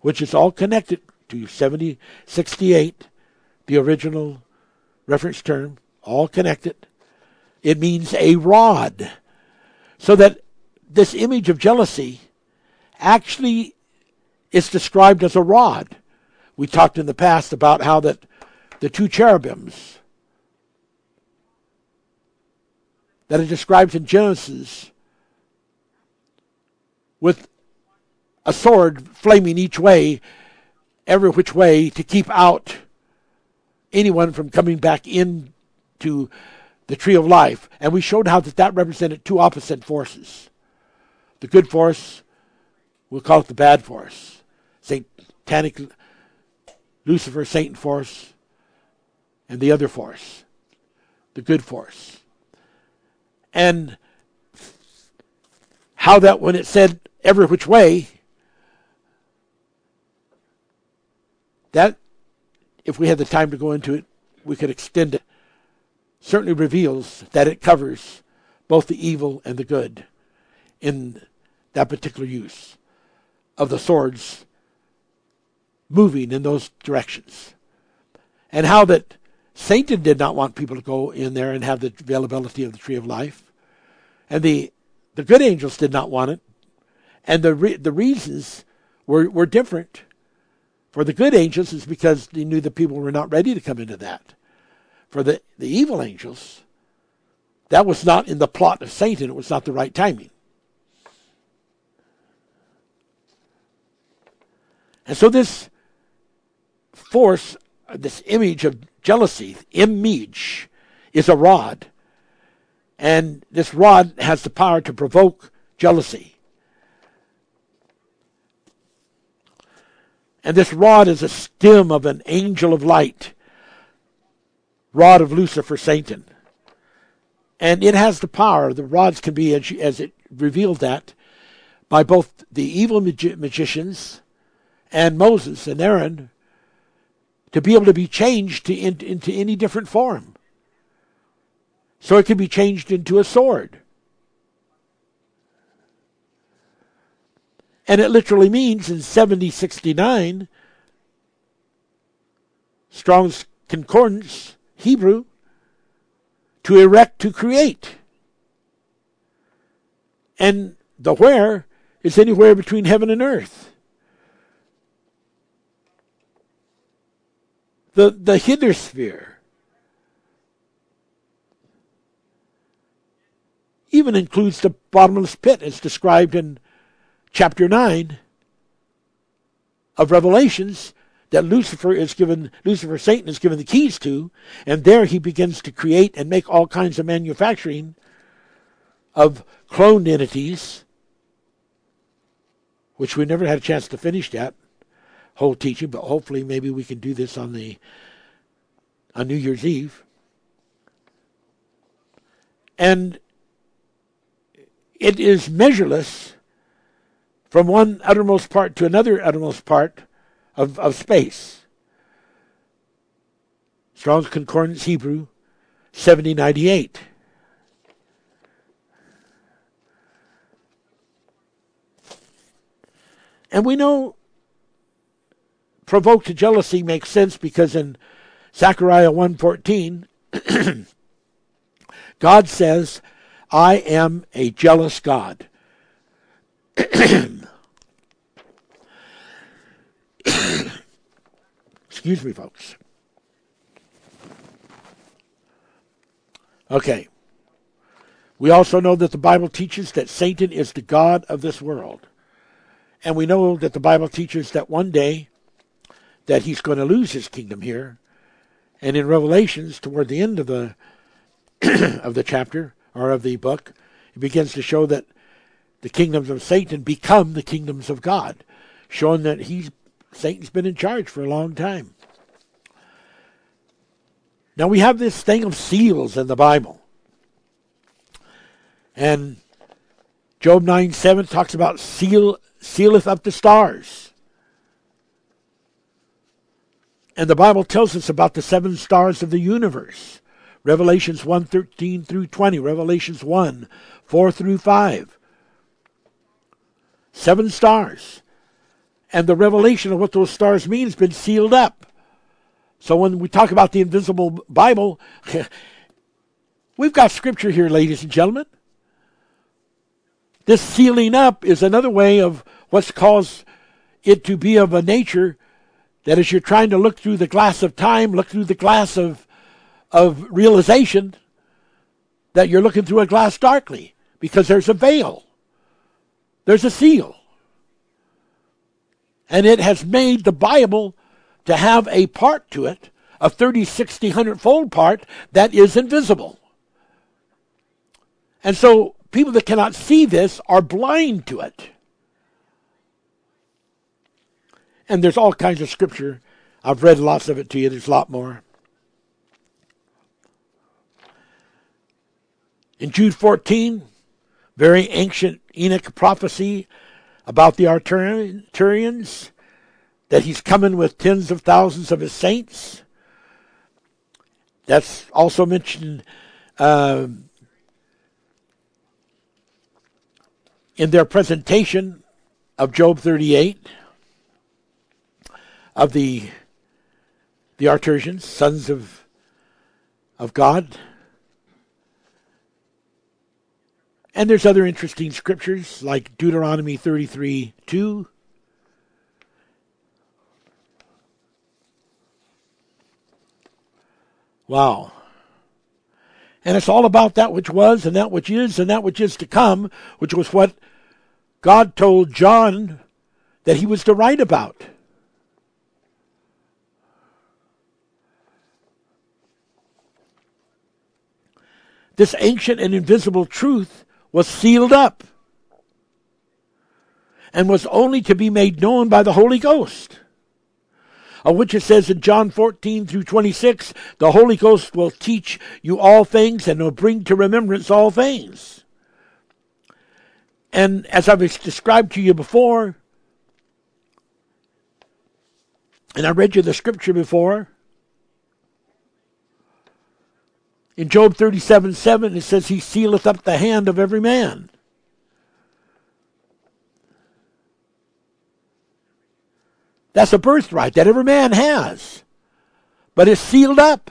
which is all connected to 7068, the original reference term, all connected. It means a rod. So that this image of jealousy actually is described as a rod. We talked in the past about how that the two cherubims that are described in Genesis with a sword flaming each way, every which way, to keep out anyone from coming back into the tree of life. And we showed how that, that represented two opposite forces. The good force, we'll call it the bad force. Satanic, Lucifer, Satan force, and the other force, the good force. And how that when it said every which way, that, if we had the time to go into it, we could extend it certainly reveals that it covers both the evil and the good in that particular use of the swords moving in those directions. And how that Satan did not want people to go in there and have the availability of the tree of life. And the the good angels did not want it. And the re- the reasons were were different. For the good angels is because they knew the people were not ready to come into that for the, the evil angels, that was not in the plot of Satan. It was not the right timing. And so this force, uh, this image of jealousy, image, is a rod. And this rod has the power to provoke jealousy. And this rod is a stem of an angel of light rod of Lucifer, Satan. And it has the power. The rods can be, as, as it revealed that, by both the evil magi- magicians and Moses and Aaron to be able to be changed to, in, into any different form. So it can be changed into a sword. And it literally means in 7069, Strong's Concordance, Hebrew, to erect, to create. And the where is anywhere between heaven and earth. The, the hither sphere. Even includes the bottomless pit as described in chapter 9 of Revelations that Lucifer is given, Lucifer, Satan is given the keys to, and there he begins to create and make all kinds of manufacturing of cloned entities, which we never had a chance to finish that whole teaching, but hopefully maybe we can do this on the on New Year's Eve. And it is measureless from one uttermost part to another uttermost part of, of space. Strong's Concordance Hebrew 7098. And we know provoked to jealousy makes sense because in Zechariah 1:14 God says, "I am a jealous God." Excuse me, folks. Okay. We also know that the Bible teaches that Satan is the God of this world. And we know that the Bible teaches that one day that he's going to lose his kingdom here. And in Revelations, toward the end of the of the chapter or of the book, it begins to show that the kingdoms of Satan become the kingdoms of God, showing that he's Satan's been in charge for a long time. Now we have this thing of seals in the Bible. And Job 9 7 talks about seal sealeth up the stars. And the Bible tells us about the seven stars of the universe. Revelations 1 13 through 20, Revelations 1 4 through 5. Seven stars and the revelation of what those stars mean has been sealed up. So when we talk about the invisible Bible, we've got scripture here, ladies and gentlemen. This sealing up is another way of what's caused it to be of a nature that as you're trying to look through the glass of time, look through the glass of, of realization, that you're looking through a glass darkly because there's a veil, there's a seal. And it has made the Bible to have a part to it, a 30, 60, 100 fold part that is invisible. And so people that cannot see this are blind to it. And there's all kinds of scripture. I've read lots of it to you. There's a lot more. In Jude 14, very ancient Enoch prophecy about the Arcturians, that he's coming with tens of thousands of his saints. That's also mentioned uh, in their presentation of Job 38 of the the Arcturians, sons of of God. And there's other interesting scriptures like Deuteronomy 33 2. Wow. And it's all about that which was and that which is and that which is to come, which was what God told John that he was to write about. This ancient and invisible truth was sealed up and was only to be made known by the Holy Ghost. Of which it says in John 14 through 26, the Holy Ghost will teach you all things and will bring to remembrance all things. And as I've described to you before, and I read you the scripture before, In Job 37 7, it says, He sealeth up the hand of every man. That's a birthright that every man has, but it's sealed up.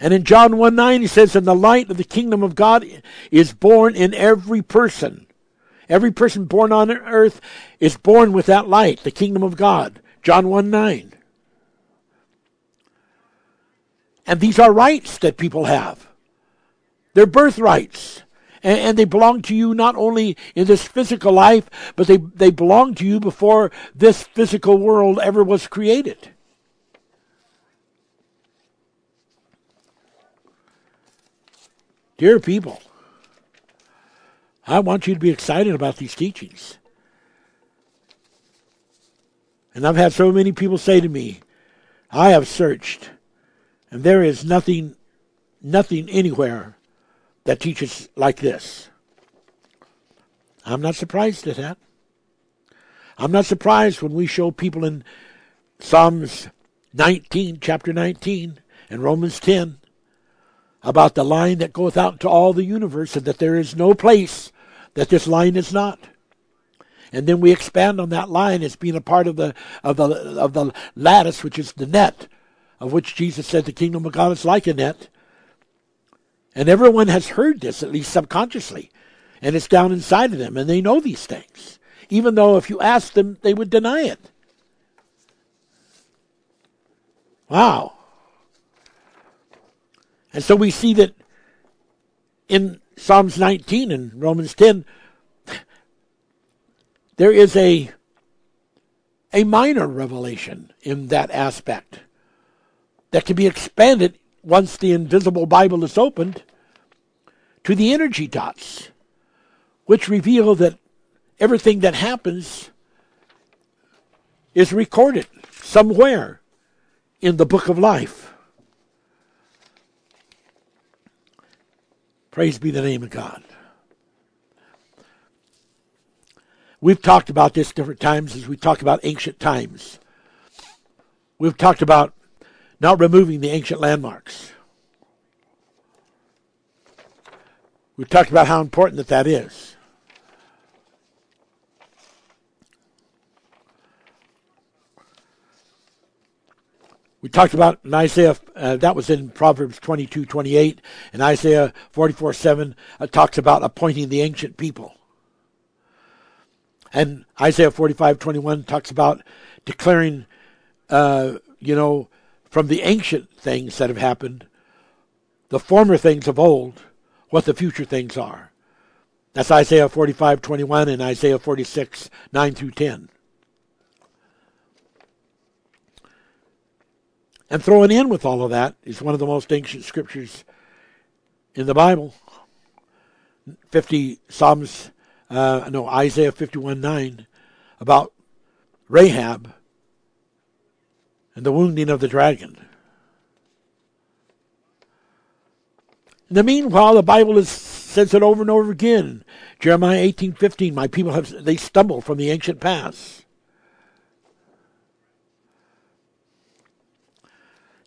And in John 1 9, he says, And the light of the kingdom of God is born in every person. Every person born on earth is born with that light, the kingdom of God. John 1 9. And these are rights that people have. They're birthrights. And, and, they belong to you not only in this physical life, but they, they belong to you before this physical world ever was created. Dear people, I want you to be excited about these teachings. And I've had so many people say to me, I have searched, and there is nothing, nothing anywhere that teaches like this. I'm not surprised at that. I'm not surprised when we show people in Psalms 19, chapter 19, and Romans 10 about the line that goeth out to all the universe and that there is no place that this line is not. And then we expand on that line as being a part of the of the of the lattice, which is the net, of which Jesus said the kingdom of God is like a net. And everyone has heard this, at least subconsciously. And it's down inside of them, and they know these things. Even though if you ask them, they would deny it. Wow. And so we see that in Psalms 19 and Romans 10, there is a, a minor revelation in that aspect that can be expanded once the invisible Bible is opened to the energy dots, which reveal that everything that happens is recorded somewhere in the book of life. Praise be the name of God. We've talked about this different times as we talk about ancient times. We've talked about not removing the ancient landmarks. We've talked about how important that that is. We talked about in Isaiah, uh, that was in Proverbs 22, 28, and Isaiah 44, 7 uh, talks about appointing the ancient people. And Isaiah 45, 21 talks about declaring, uh, you know, from the ancient things that have happened, the former things of old, what the future things are. That's Isaiah 45, 21 and Isaiah 46, 9 through 10. And thrown in with all of that is one of the most ancient scriptures in the Bible. 50 Psalms, uh, no, Isaiah 51, 9, about Rahab and the wounding of the dragon. In the meanwhile, the Bible is, says it over and over again. Jeremiah eighteen fifteen. My people have they stumble from the ancient past.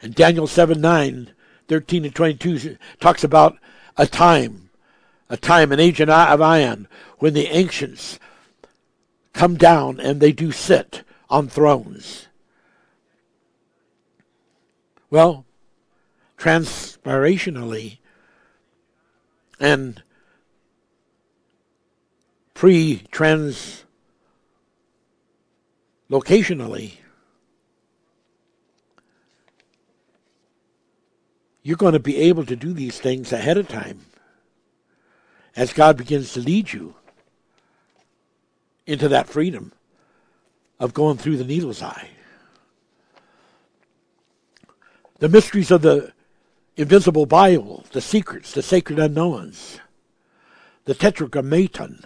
And Daniel 7 9, 13 and 22 talks about a time, a time, an age of iron, when the ancients come down and they do sit on thrones. Well, transpirationally and pre-trans locationally, you're going to be able to do these things ahead of time as God begins to lead you into that freedom of going through the needle's eye. The mysteries of the invisible Bible, the secrets, the sacred unknowns, the tetragrammaton,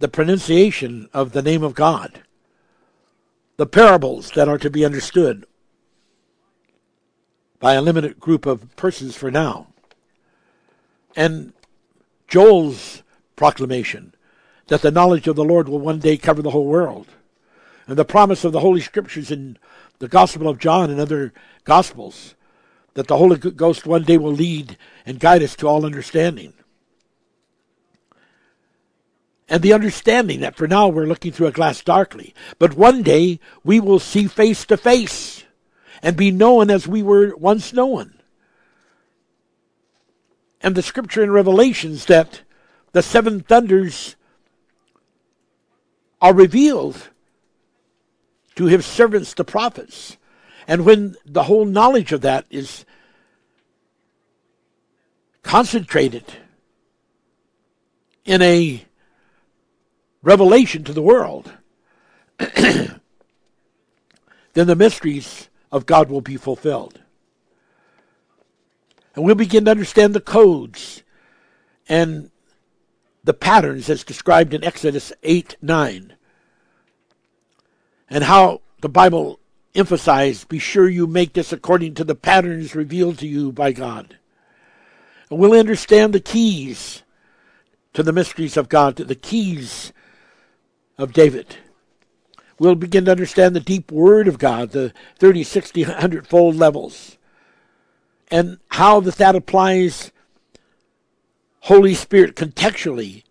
the pronunciation of the name of God, the parables that are to be understood by a limited group of persons for now, and Joel's proclamation that the knowledge of the Lord will one day cover the whole world, and the promise of the Holy Scriptures in the Gospel of John and other Gospels that the Holy Ghost one day will lead and guide us to all understanding. And the understanding that for now we're looking through a glass darkly, but one day we will see face to face and be known as we were once known. And the scripture in Revelations that the seven thunders are revealed to his servants, the prophets, And when the whole knowledge of that is concentrated in a revelation to the world, then the mysteries of God will be fulfilled. And we'll begin to understand the codes and the patterns as described in Exodus 8 9. And how the Bible emphasized be sure you make this according to the patterns revealed to you by God. And we'll understand the keys to the mysteries of God, to the keys of David. We'll begin to understand the deep word of God, the 30, 60, 100 fold levels, and how that, that applies Holy Spirit contextually.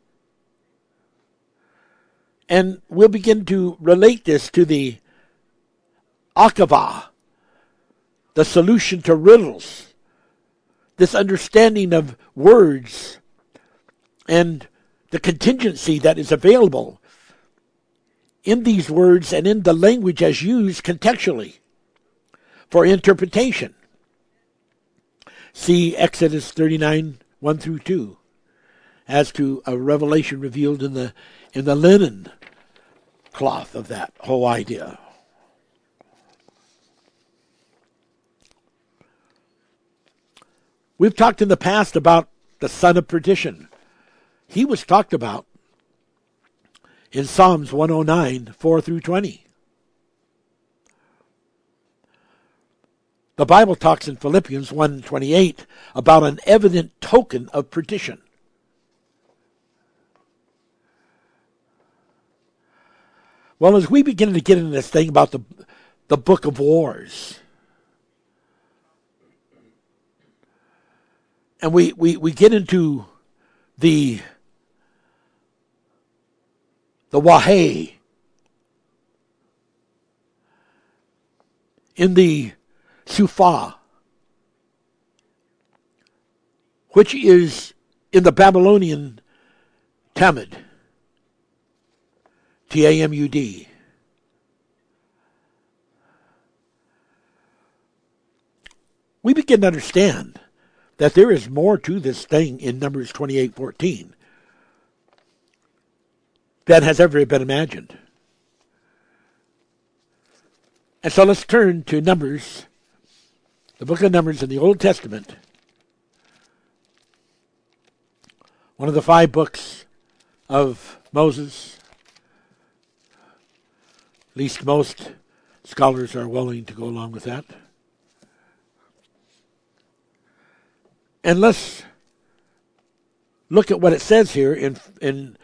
And we'll begin to relate this to the Akava, the solution to riddles, this understanding of words and the contingency that is available in these words and in the language as used contextually for interpretation. See Exodus 39, 1 through 2, as to a revelation revealed in the, in the linen cloth of that whole idea. We've talked in the past about the son of perdition. He was talked about in Psalms 109, 4 through 20. The Bible talks in Philippians 1:28 about an evident token of perdition. Well, as we begin to get into this thing about the the book of wars, and we, we, we get into the the Wahe in the Suphah, which is in the Babylonian Tamud, T A M U D. We begin to understand that there is more to this thing in Numbers 28:14 than has ever been imagined. And so let's turn to Numbers, the book of Numbers in the Old Testament, one of the five books of Moses. Least most scholars are willing to go along with that. And let's look at what it says here in, in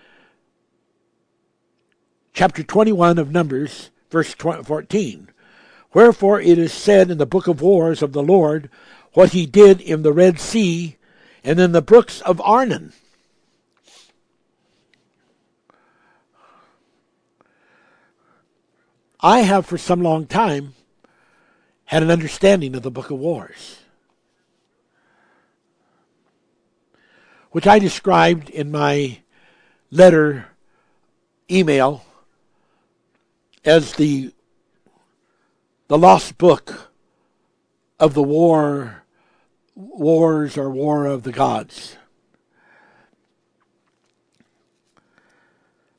chapter 21 of Numbers, verse 14. Wherefore it is said in the book of wars of the Lord what he did in the Red Sea and in the brooks of Arnon. I have for some long time had an understanding of the book of wars. which I described in my letter email as the the lost book of the war wars or war of the gods.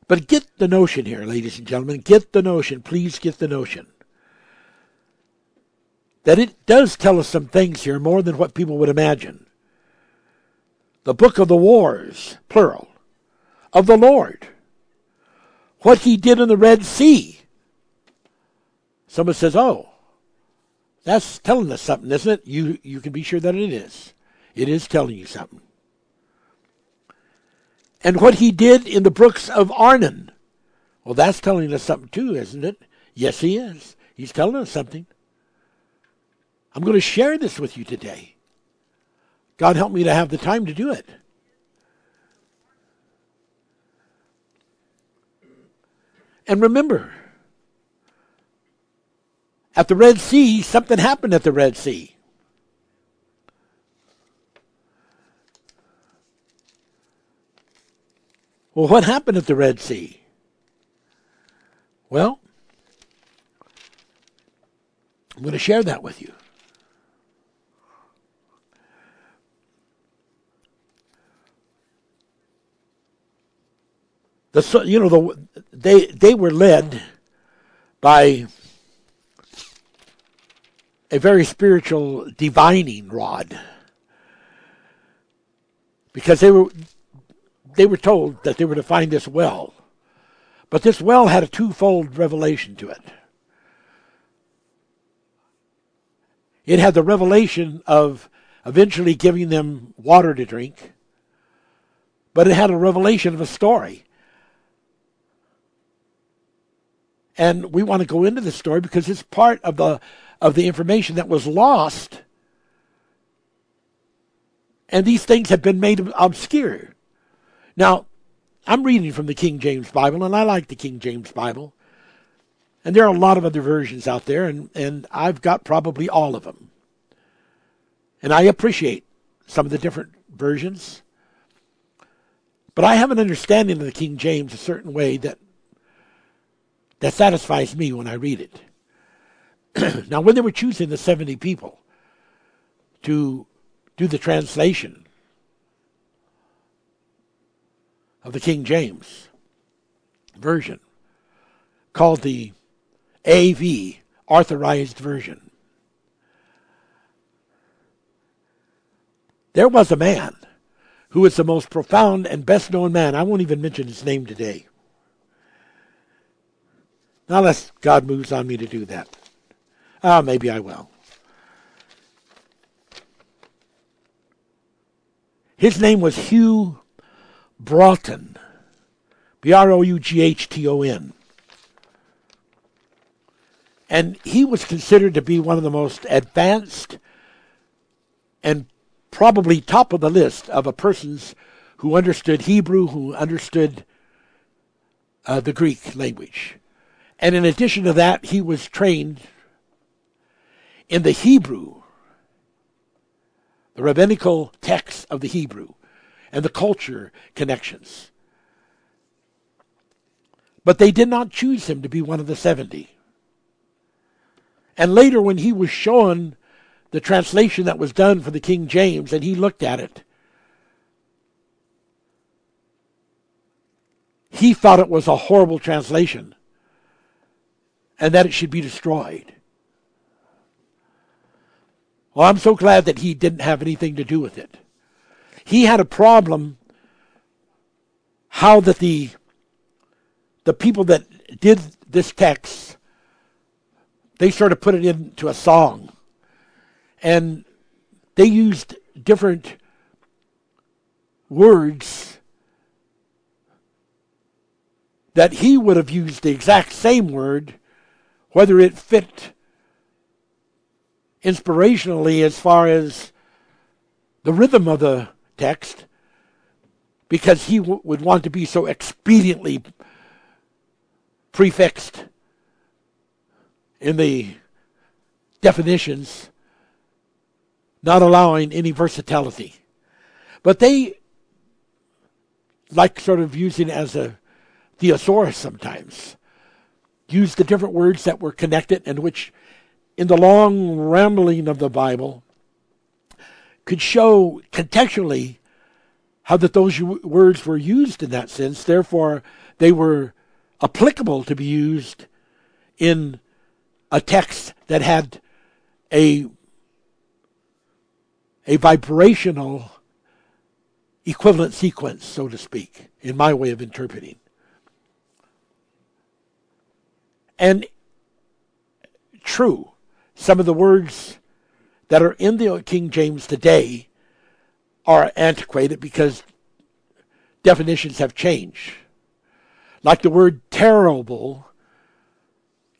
But get the notion here, ladies and gentlemen. Get the notion. Please get the notion. That it does tell us some things here more than what people would imagine the book of the wars, plural, of the Lord. What he did in the Red Sea. Someone says, oh, that's telling us something, isn't it? You, you can be sure that it is. It is telling you something. And what he did in the brooks of Arnon. Well, that's telling us something too, isn't it? Yes, he is. He's telling us something. I'm going to share this with you today. God help me to have the time to do it. And remember, at the Red Sea, something happened at the Red Sea. Well, what happened at the Red Sea? Well, I'm going to share that with you. The, you know, the, they, they were led by a very spiritual divining rod because they were they were told that they were to find this well but this well had a twofold revelation to it it had the revelation of eventually giving them water to drink but it had a revelation of a story and we want to go into the story because it's part of the of the information that was lost. And these things have been made obscure. Now, I'm reading from the King James Bible, and I like the King James Bible. And there are a lot of other versions out there, and, and I've got probably all of them. And I appreciate some of the different versions. But I have an understanding of the King James a certain way that that satisfies me when I read it. now, when they were choosing the 70 people to do the translation of the King James version, called the AV, Authorized Version, there was a man who was the most profound and best known man. I won't even mention his name today. Now, unless God moves on me to do that. Ah, maybe I will. His name was Hugh Broughton. B R O U G H T O N. And he was considered to be one of the most advanced and probably top of the list of a persons who understood Hebrew, who understood uh, the Greek language. And in addition to that, he was trained in the Hebrew, the rabbinical text of the Hebrew, and the culture connections. But they did not choose him to be one of the 70. And later, when he was shown the translation that was done for the King James and he looked at it, he thought it was a horrible translation and that it should be destroyed. Well, I'm so glad that he didn't have anything to do with it. He had a problem how that the the people that did this text they sort of put it into a song. And they used different words that he would have used the exact same word whether it fit inspirationally as far as the rhythm of the text because he w- would want to be so expediently prefixed in the definitions, not allowing any versatility. But they like sort of using as a thesaurus sometimes, use the different words that were connected and which in the long rambling of the Bible could show contextually how that those words were used in that sense. Therefore, they were applicable to be used in a text that had a a vibrational equivalent sequence, so to speak, in my way of interpreting. And true, some of the words that are in the King James today are antiquated because definitions have changed. Like the word terrible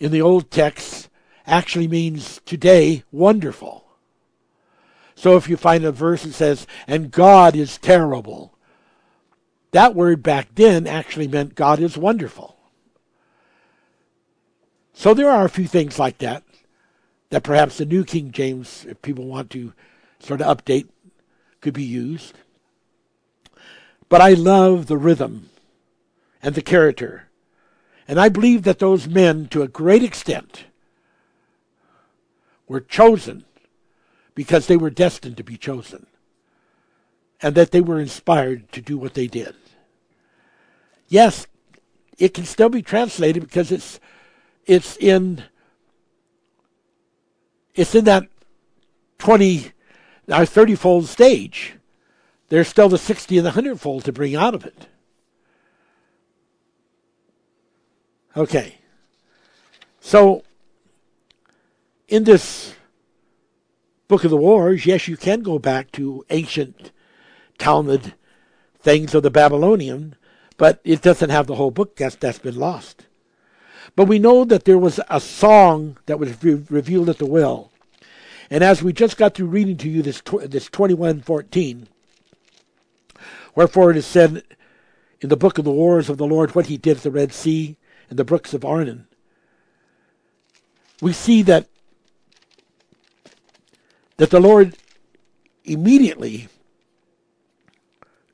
in the old text actually means today wonderful. So if you find a verse that says, and God is terrible, that word back then actually meant God is wonderful. So there are a few things like that that perhaps the New King James, if people want to sort of update, could be used. But I love the rhythm and the character. And I believe that those men, to a great extent, were chosen because they were destined to be chosen and that they were inspired to do what they did. Yes, it can still be translated because it's it's in it's in that 20 uh, or 30 fold stage. There's still the 60 and the 100 fold to bring out of it. Okay. So, in this book of the wars, yes, you can go back to ancient Talmud things of the Babylonian, but it doesn't have the whole book. That's, that's been lost. But we know that there was a song that was re- revealed at the well. And as we just got through reading to you this, tw- this 2114, wherefore it is said in the book of the wars of the Lord what he did at the Red Sea and the brooks of Arnon, we see that that the Lord immediately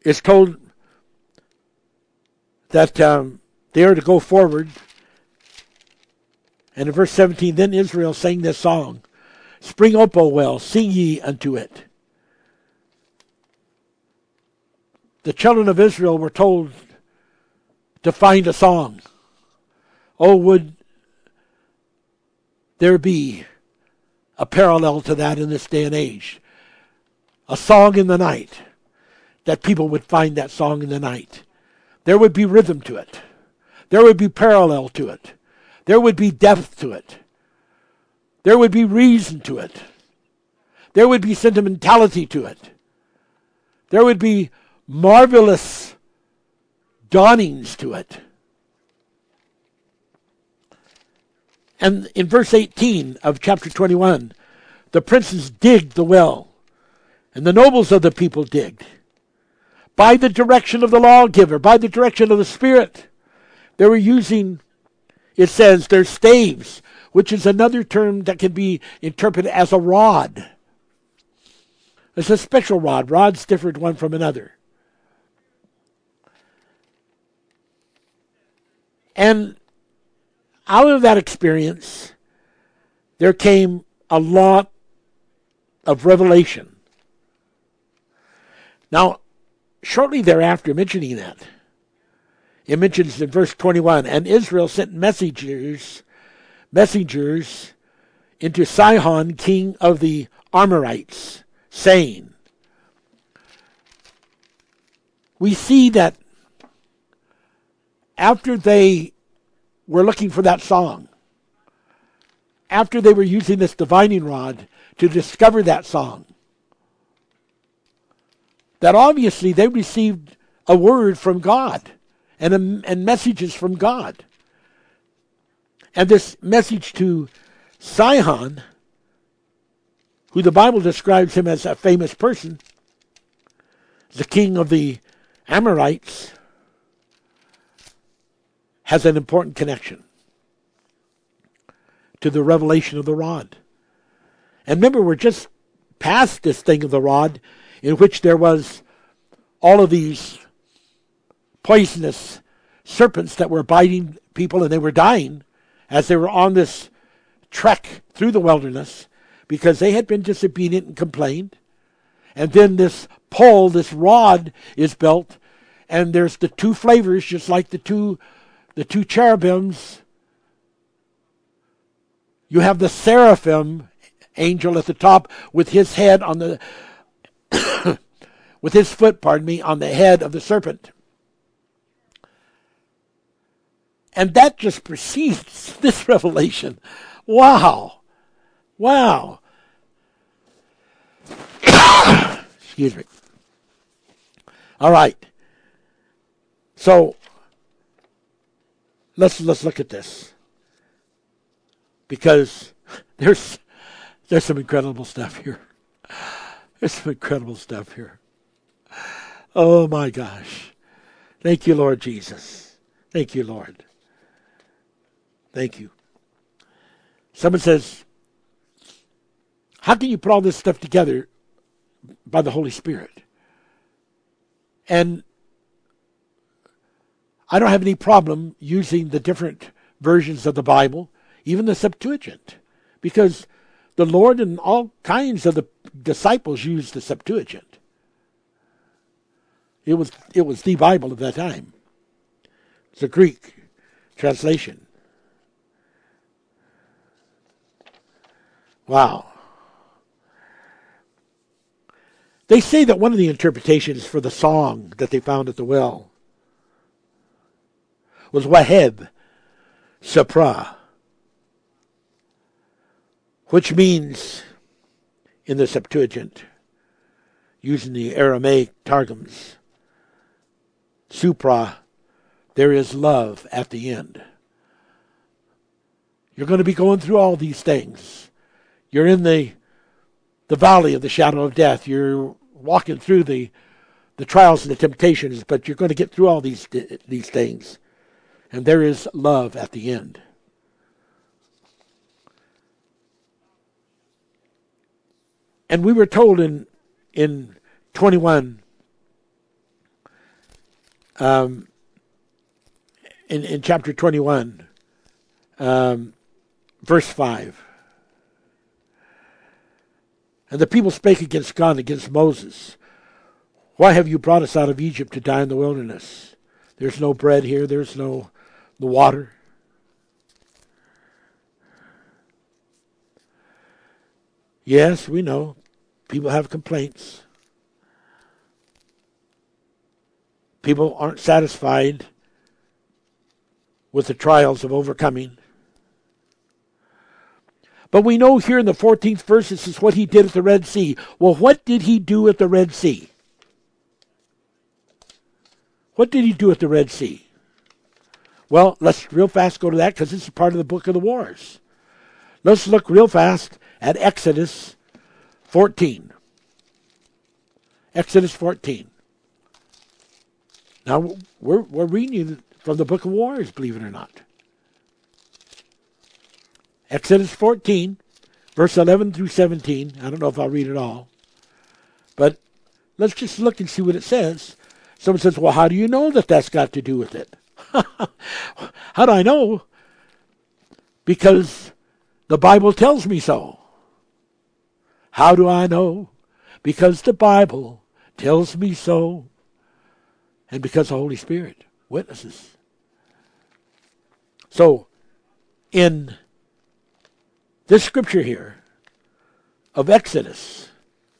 is told that um, they are to go forward. And in verse 17, then Israel sang this song Spring up, O well, sing ye unto it. The children of Israel were told to find a song. Oh, would there be a parallel to that in this day and age? A song in the night, that people would find that song in the night. There would be rhythm to it. There would be parallel to it. There would be depth to it. There would be reason to it. There would be sentimentality to it. There would be marvelous dawnings to it. And in verse 18 of chapter 21, the princes digged the well, and the nobles of the people digged by the direction of the lawgiver, by the direction of the Spirit. They were using, it says, their staves, which is another term that can be interpreted as a rod. It's a special rod. Rods different one from another. And out of that experience, there came a lot of revelation. Now, shortly thereafter, mentioning that, it mentions in verse 21 and Israel sent messengers, messengers into Sihon, king of the Amorites, saying, We see that after they were looking for that song, after they were using this divining rod to discover that song, that obviously they received a word from God and, um, and messages from God. And this message to Sihon, who the Bible describes him as a famous person, the king of the Amorites, has an important connection to the revelation of the rod. And remember, we're just past this thing of the rod in which there was all of these poisonous serpents that were biting people and they were dying as they were on this trek through the wilderness because they had been disobedient and complained. And then this pole, this rod is built, and there's the two flavors, just like the two the two cherubims. You have the seraphim angel at the top with his head on the with his foot, pardon me, on the head of the serpent. And that just precedes this revelation. Wow. Wow. Excuse me. All right. So let's let's look at this. Because there's there's some incredible stuff here. There's some incredible stuff here. Oh my gosh. Thank you, Lord Jesus. Thank you, Lord. Thank you. Someone says, How can you put all this stuff together by the Holy Spirit? And I don't have any problem using the different versions of the Bible, even the Septuagint, because the Lord and all kinds of the disciples used the Septuagint. It was it was the Bible of that time. It's a Greek translation. Wow. They say that one of the interpretations for the song that they found at the well was Waheb Suphah, which means in the Septuagint, using the Aramaic Targums, Supra, there is love at the end. You're going to be going through all these things. You're in the the valley of the shadow of death. You're walking through the the trials and the temptations, but you're going to get through all these these things, and there is love at the end. And we were told in in 21 um, in, in chapter 21, um, verse 5. And the people spake against God, against Moses. Why have you brought us out of Egypt to die in the wilderness? There's no bread here, there's no the water. Yes, we know. People have complaints. People aren't satisfied with the trials of overcoming. But we know here in the 14th verse, this is what he did at the Red Sea. Well, what did he do at the Red Sea? What did he do at the Red Sea? Well, let's real fast go to that because this is part of the book of the wars. Let's look real fast at Exodus 14. Exodus 14. Now, we're, we're reading from the book of Wars, believe it or not. Exodus 14, verse 11 through 17. I don't know if I'll read it all. But let's just look and see what it says. Someone says, well, how do you know that that's got to do with it? how do I know? Because the Bible tells me so. How do I know? Because the Bible tells me so and because the Holy Spirit witnesses. So, in this scripture here of Exodus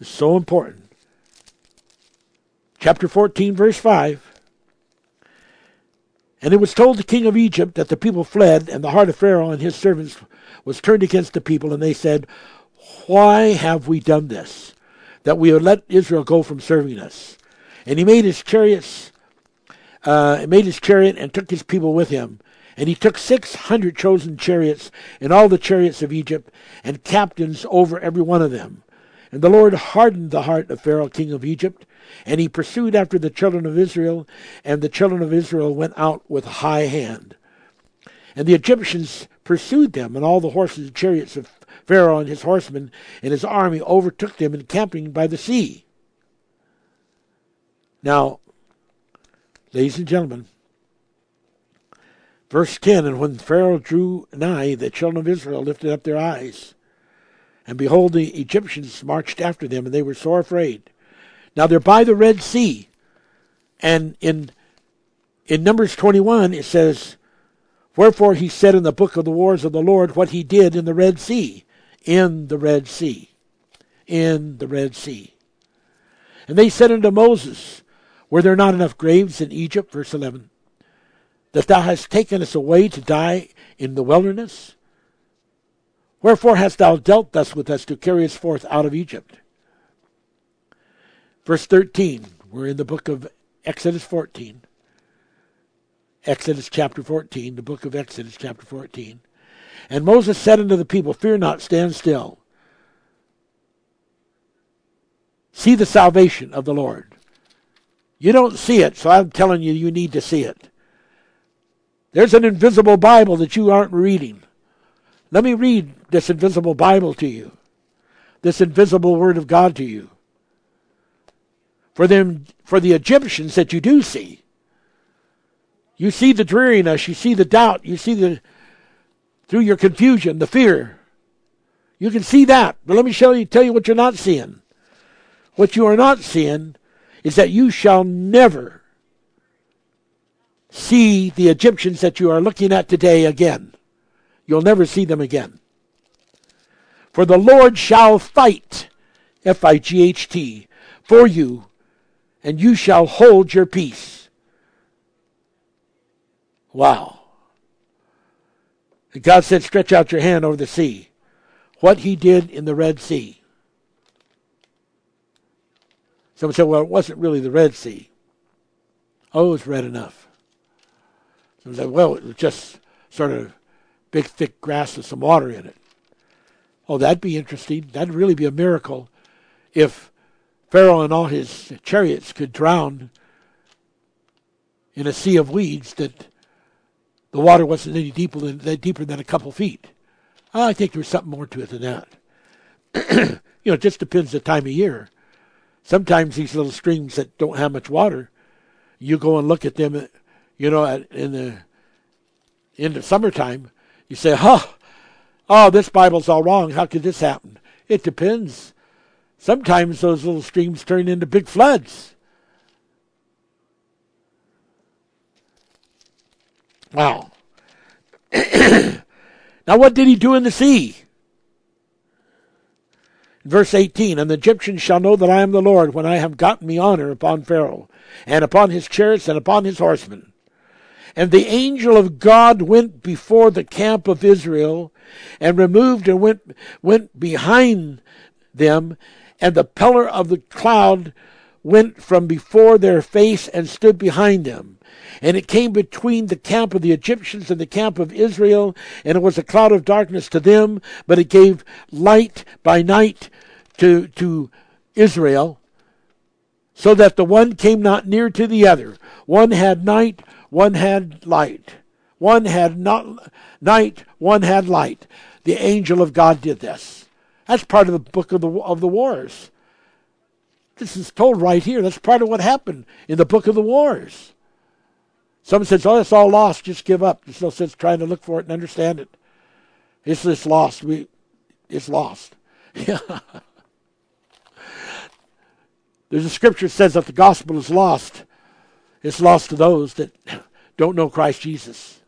is so important. Chapter 14, verse 5. And it was told the king of Egypt that the people fled, and the heart of Pharaoh and his servants was turned against the people, and they said, Why have we done this? That we have let Israel go from serving us. And he made his chariots uh, made his chariot and took his people with him. And he took six hundred chosen chariots and all the chariots of Egypt, and captains over every one of them. And the Lord hardened the heart of Pharaoh, king of Egypt, and he pursued after the children of Israel, and the children of Israel went out with a high hand. And the Egyptians pursued them, and all the horses and chariots of Pharaoh and his horsemen and his army overtook them encamping by the sea. Now, Ladies and gentlemen, verse 10 And when Pharaoh drew nigh, the children of Israel lifted up their eyes. And behold, the Egyptians marched after them, and they were sore afraid. Now they're by the Red Sea. And in, in Numbers 21, it says, Wherefore he said in the book of the wars of the Lord what he did in the Red Sea. In the Red Sea. In the Red Sea. And they said unto Moses, were there not enough graves in Egypt? Verse 11. That thou hast taken us away to die in the wilderness? Wherefore hast thou dealt thus with us to carry us forth out of Egypt? Verse 13. We're in the book of Exodus 14. Exodus chapter 14, the book of Exodus chapter 14. And Moses said unto the people, Fear not, stand still. See the salvation of the Lord. You don't see it, so I'm telling you, you need to see it. There's an invisible Bible that you aren't reading. Let me read this invisible Bible to you, this invisible Word of God to you. For them, for the Egyptians that you do see, you see the dreariness, you see the doubt, you see the through your confusion, the fear. You can see that, but let me show you, tell you what you're not seeing. What you are not seeing is that you shall never see the Egyptians that you are looking at today again. You'll never see them again. For the Lord shall fight, F I G H T, for you, and you shall hold your peace. Wow. And God said, Stretch out your hand over the sea. What he did in the Red Sea. Someone said, Well, it wasn't really the Red Sea. Oh, it was red enough. Someone said, Well, it was just sort of big, thick grass with some water in it. Oh, that'd be interesting. That'd really be a miracle if Pharaoh and all his chariots could drown in a sea of weeds that the water wasn't any deeper than, deeper than a couple feet. I think there's something more to it than that. you know, it just depends the time of year. Sometimes these little streams that don't have much water, you go and look at them, you know, in the in the summertime, you say, "Huh, oh, this Bible's all wrong. How could this happen? It depends. Sometimes those little streams turn into big floods. Wow. now, what did he do in the sea? Verse 18 And the Egyptians shall know that I am the Lord when I have gotten me honor upon Pharaoh, and upon his chariots, and upon his horsemen. And the angel of God went before the camp of Israel, and removed and went, went behind them, and the pillar of the cloud went from before their face and stood behind them. And it came between the camp of the Egyptians and the camp of Israel, and it was a cloud of darkness to them, but it gave light by night to, to Israel, so that the one came not near to the other. One had night, one had light. One had not night, one had light. The angel of God did this. That's part of the book of the of the wars. This is told right here. That's part of what happened in the book of the wars. Someone says, "Oh, it's all lost. Just give up." There's no sense trying to look for it and understand it. It's just lost. We, it's lost. There's a scripture that says that the gospel is lost. It's lost to those that don't know Christ Jesus.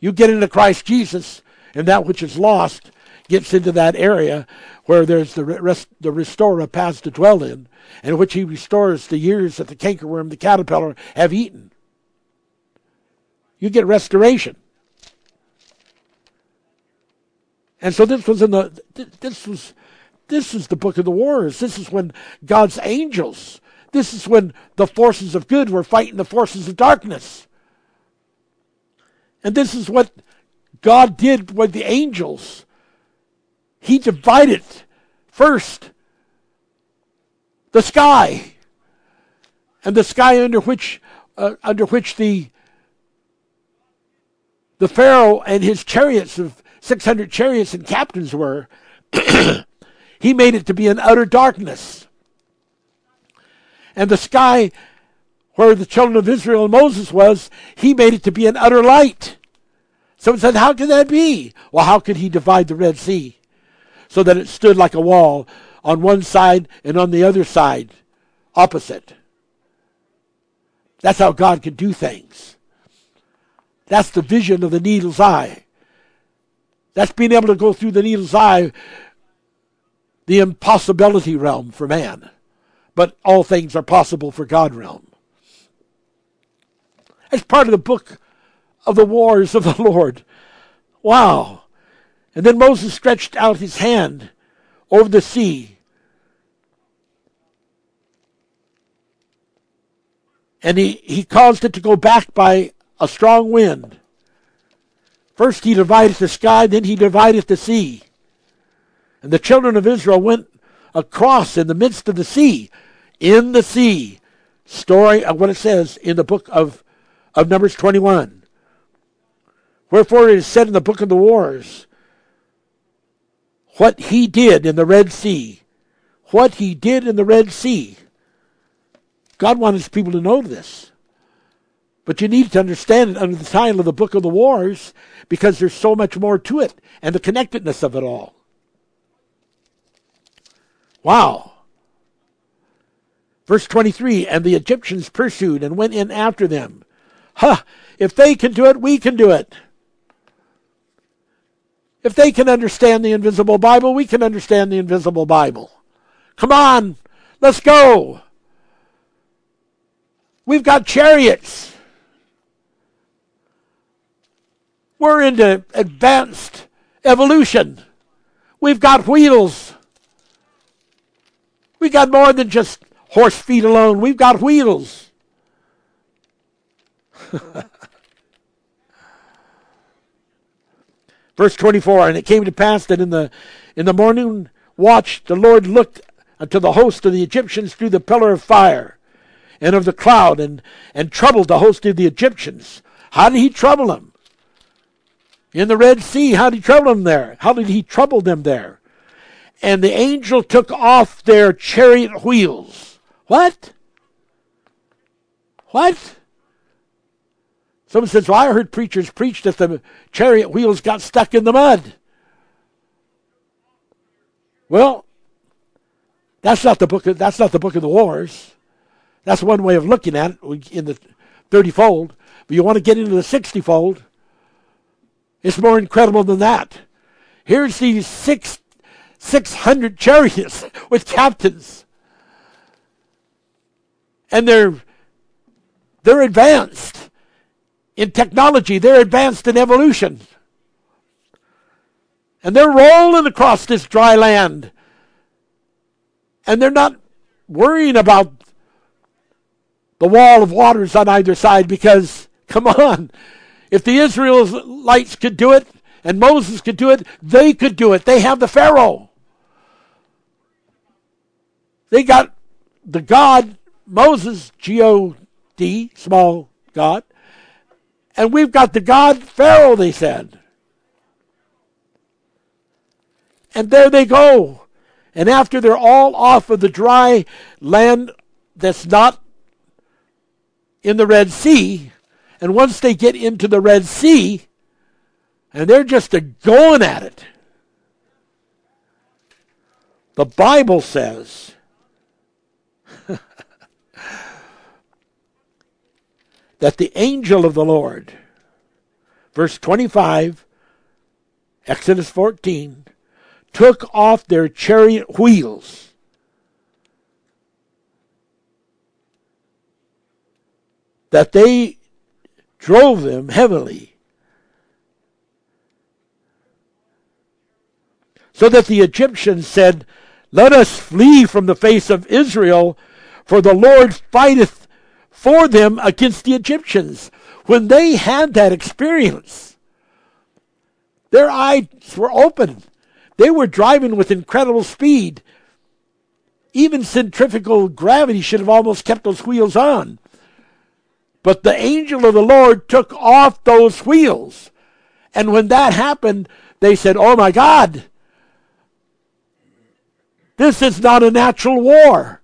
You get into Christ Jesus, and that which is lost gets into that area where there's the rest, the restorer paths to dwell in, and which he restores the years that the cankerworm, the caterpillar have eaten. You get restoration. And so this was in the this was this is the book of the wars. This is when God's angels. This is when the forces of good were fighting the forces of darkness. And this is what God did with the angels. He divided first the sky and the sky under which uh, under which the the pharaoh and his chariots of 600 chariots and captains were he made it to be an utter darkness and the sky where the children of Israel and Moses was, he made it to be an utter light. Someone said, How can that be? Well, how could he divide the Red Sea so that it stood like a wall on one side and on the other side, opposite? That's how God could do things. That's the vision of the needle's eye. That's being able to go through the needle's eye, the impossibility realm for man. But all things are possible for God realm. As part of the book of the wars of the Lord. Wow. And then Moses stretched out his hand over the sea. And he, he caused it to go back by a strong wind. First he divided the sky, then he divided the sea. And the children of Israel went across in the midst of the sea, in the sea. Story of what it says in the book of of Numbers 21. Wherefore it is said in the book of the wars, what he did in the Red Sea, what he did in the Red Sea. God wanted people to know this. But you need to understand it under the title of the book of the wars because there's so much more to it and the connectedness of it all. Wow. Verse 23 And the Egyptians pursued and went in after them. Huh! If they can do it, we can do it. If they can understand the invisible Bible, we can understand the invisible Bible. Come on, let's go. We've got chariots. We're into advanced evolution. We've got wheels. We got more than just horse feet alone. We've got wheels. Verse 24, and it came to pass that in the in the morning watch the Lord looked unto the host of the Egyptians through the pillar of fire and of the cloud and, and troubled the host of the Egyptians. How did he trouble them? In the Red Sea, how did he trouble them there? How did he trouble them there? And the angel took off their chariot wheels. What? What? Someone says, Well, I heard preachers preach that the chariot wheels got stuck in the mud. Well, that's not the book of, that's not the book of the wars. That's one way of looking at it in the 30 fold. But you want to get into the 60 fold, it's more incredible than that. Here's these six, 600 chariots with captains. And they're, they're advanced in technology, they're advanced in evolution. And they're rolling across this dry land. And they're not worrying about the wall of waters on either side because, come on, if the Israelites could do it and Moses could do it, they could do it. They have the Pharaoh. They got the God, Moses, G O D, small God, and we've got the God Pharaoh, they said. And there they go. And after they're all off of the dry land that's not in the Red Sea, and once they get into the Red Sea, and they're just a going at it, the Bible says that the angel of the Lord, verse 25, Exodus 14, took off their chariot wheels that they drove them heavily. So that the Egyptians said, Let us flee from the face of Israel, for the Lord fighteth for them against the Egyptians. When they had that experience, their eyes were open. They were driving with incredible speed. Even centrifugal gravity should have almost kept those wheels on. But the angel of the Lord took off those wheels. And when that happened, they said, Oh my God, this is not a natural war.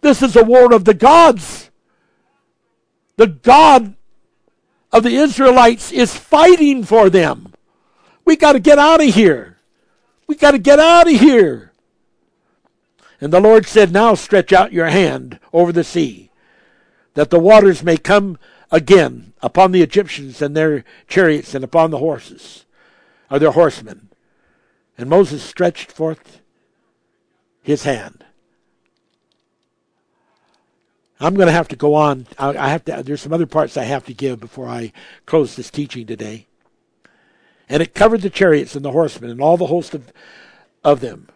This is a war of the gods. The God of the Israelites is fighting for them. We got to get out of here. We got to get out of here. And the Lord said, Now stretch out your hand over the sea that the waters may come again upon the Egyptians and their chariots and upon the horses, or their horsemen. And Moses stretched forth his hand. I'm going to have to go on. I have to. There's some other parts I have to give before I close this teaching today. And it covered the chariots and the horsemen and all the host of, of them.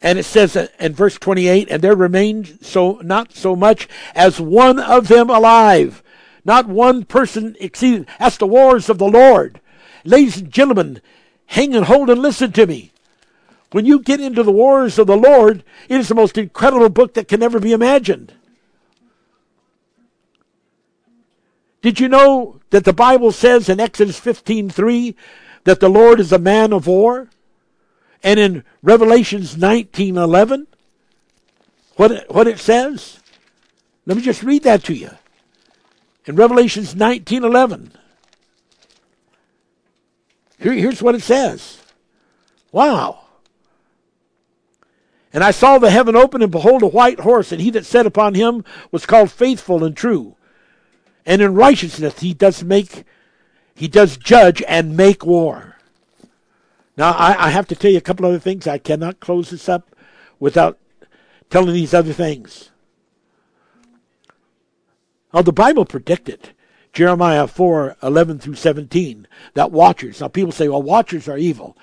And it says in verse 28, and there remained so not so much as one of them alive. Not one person exceeded. That's the wars of the Lord. Ladies and gentlemen, hang and hold and listen to me. When you get into the wars of the Lord, it is the most incredible book that can ever be imagined. Did you know that the Bible says in Exodus 15:3 that the Lord is a man of war? And in Revelations 19:11, what it, what it says? Let me just read that to you. In Revelations 19:11, here, here's what it says. Wow. And I saw the heaven open, and behold, a white horse, and he that sat upon him was called faithful and true. And in righteousness he does make, he does judge and make war. Now, I, I have to tell you a couple other things. I cannot close this up without telling these other things. Now, the Bible predicted Jeremiah 4 11 through 17 that watchers. Now, people say, well, watchers are evil.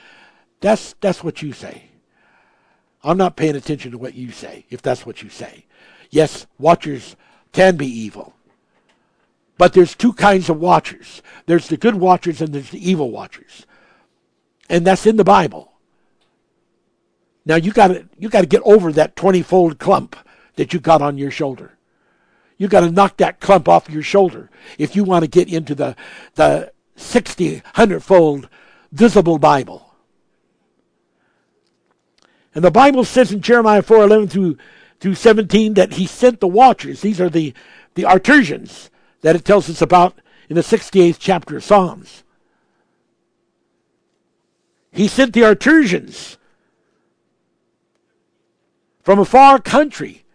That's, that's what you say. I'm not paying attention to what you say, if that's what you say. Yes, watchers can be evil. But there's two kinds of watchers. There's the good watchers and there's the evil watchers. And that's in the Bible. Now you got to you got to get over that 20-fold clump that you got on your shoulder. You got to knock that clump off your shoulder if you want to get into the the 60 100-fold visible Bible. And the Bible says in Jeremiah 4:11 through, through 17 that he sent the watchers. These are the, the artisans that it tells us about in the 68th chapter of Psalms. He sent the artisans from a far country,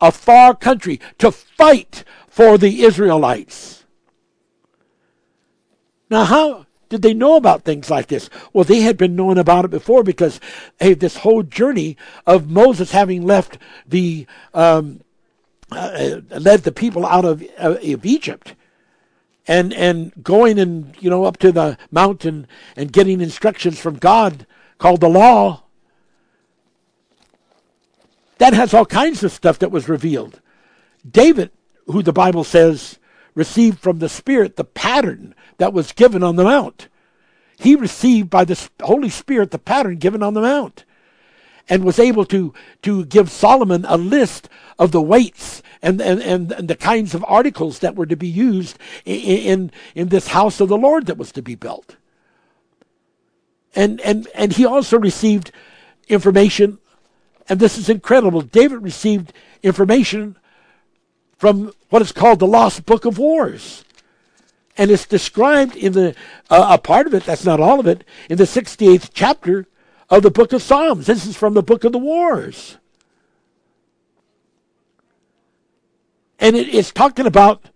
a far country, to fight for the Israelites. Now, how did they know about things like this? Well, they had been knowing about it before because, hey, this whole journey of Moses having left the um, uh, led the people out of, uh, of Egypt, and and going and you know up to the mountain and getting instructions from God called the law. That has all kinds of stuff that was revealed. David, who the Bible says received from the Spirit the pattern that was given on the Mount. He received by the Holy Spirit the pattern given on the Mount and was able to, to give Solomon a list of the weights and, and, and, the kinds of articles that were to be used in, in, in this house of the Lord that was to be built. And, and, and he also received information, and this is incredible. David received information from what is called the Lost Book of Wars. And it's described in the, uh, a part of it, that's not all of it, in the 68th chapter of the book of Psalms. This is from the book of the wars. And it is talking about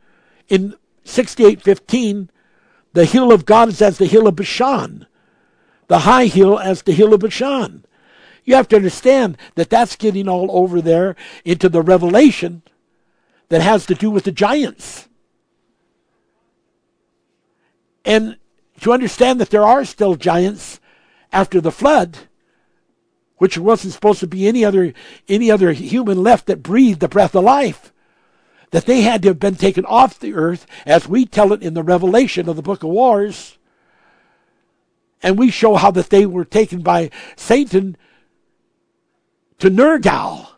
in 68:15 the hill of God is as the hill of Bashan, the high hill as the hill of Bashan. You have to understand that that's getting all over there into the revelation that has to do with the giants. And to understand that there are still giants after the flood, which wasn't supposed to be any other any other human left that breathed the breath of life, that they had to have been taken off the earth, as we tell it in the Revelation of the Book of Wars. And we show how that they were taken by Satan to Nergal.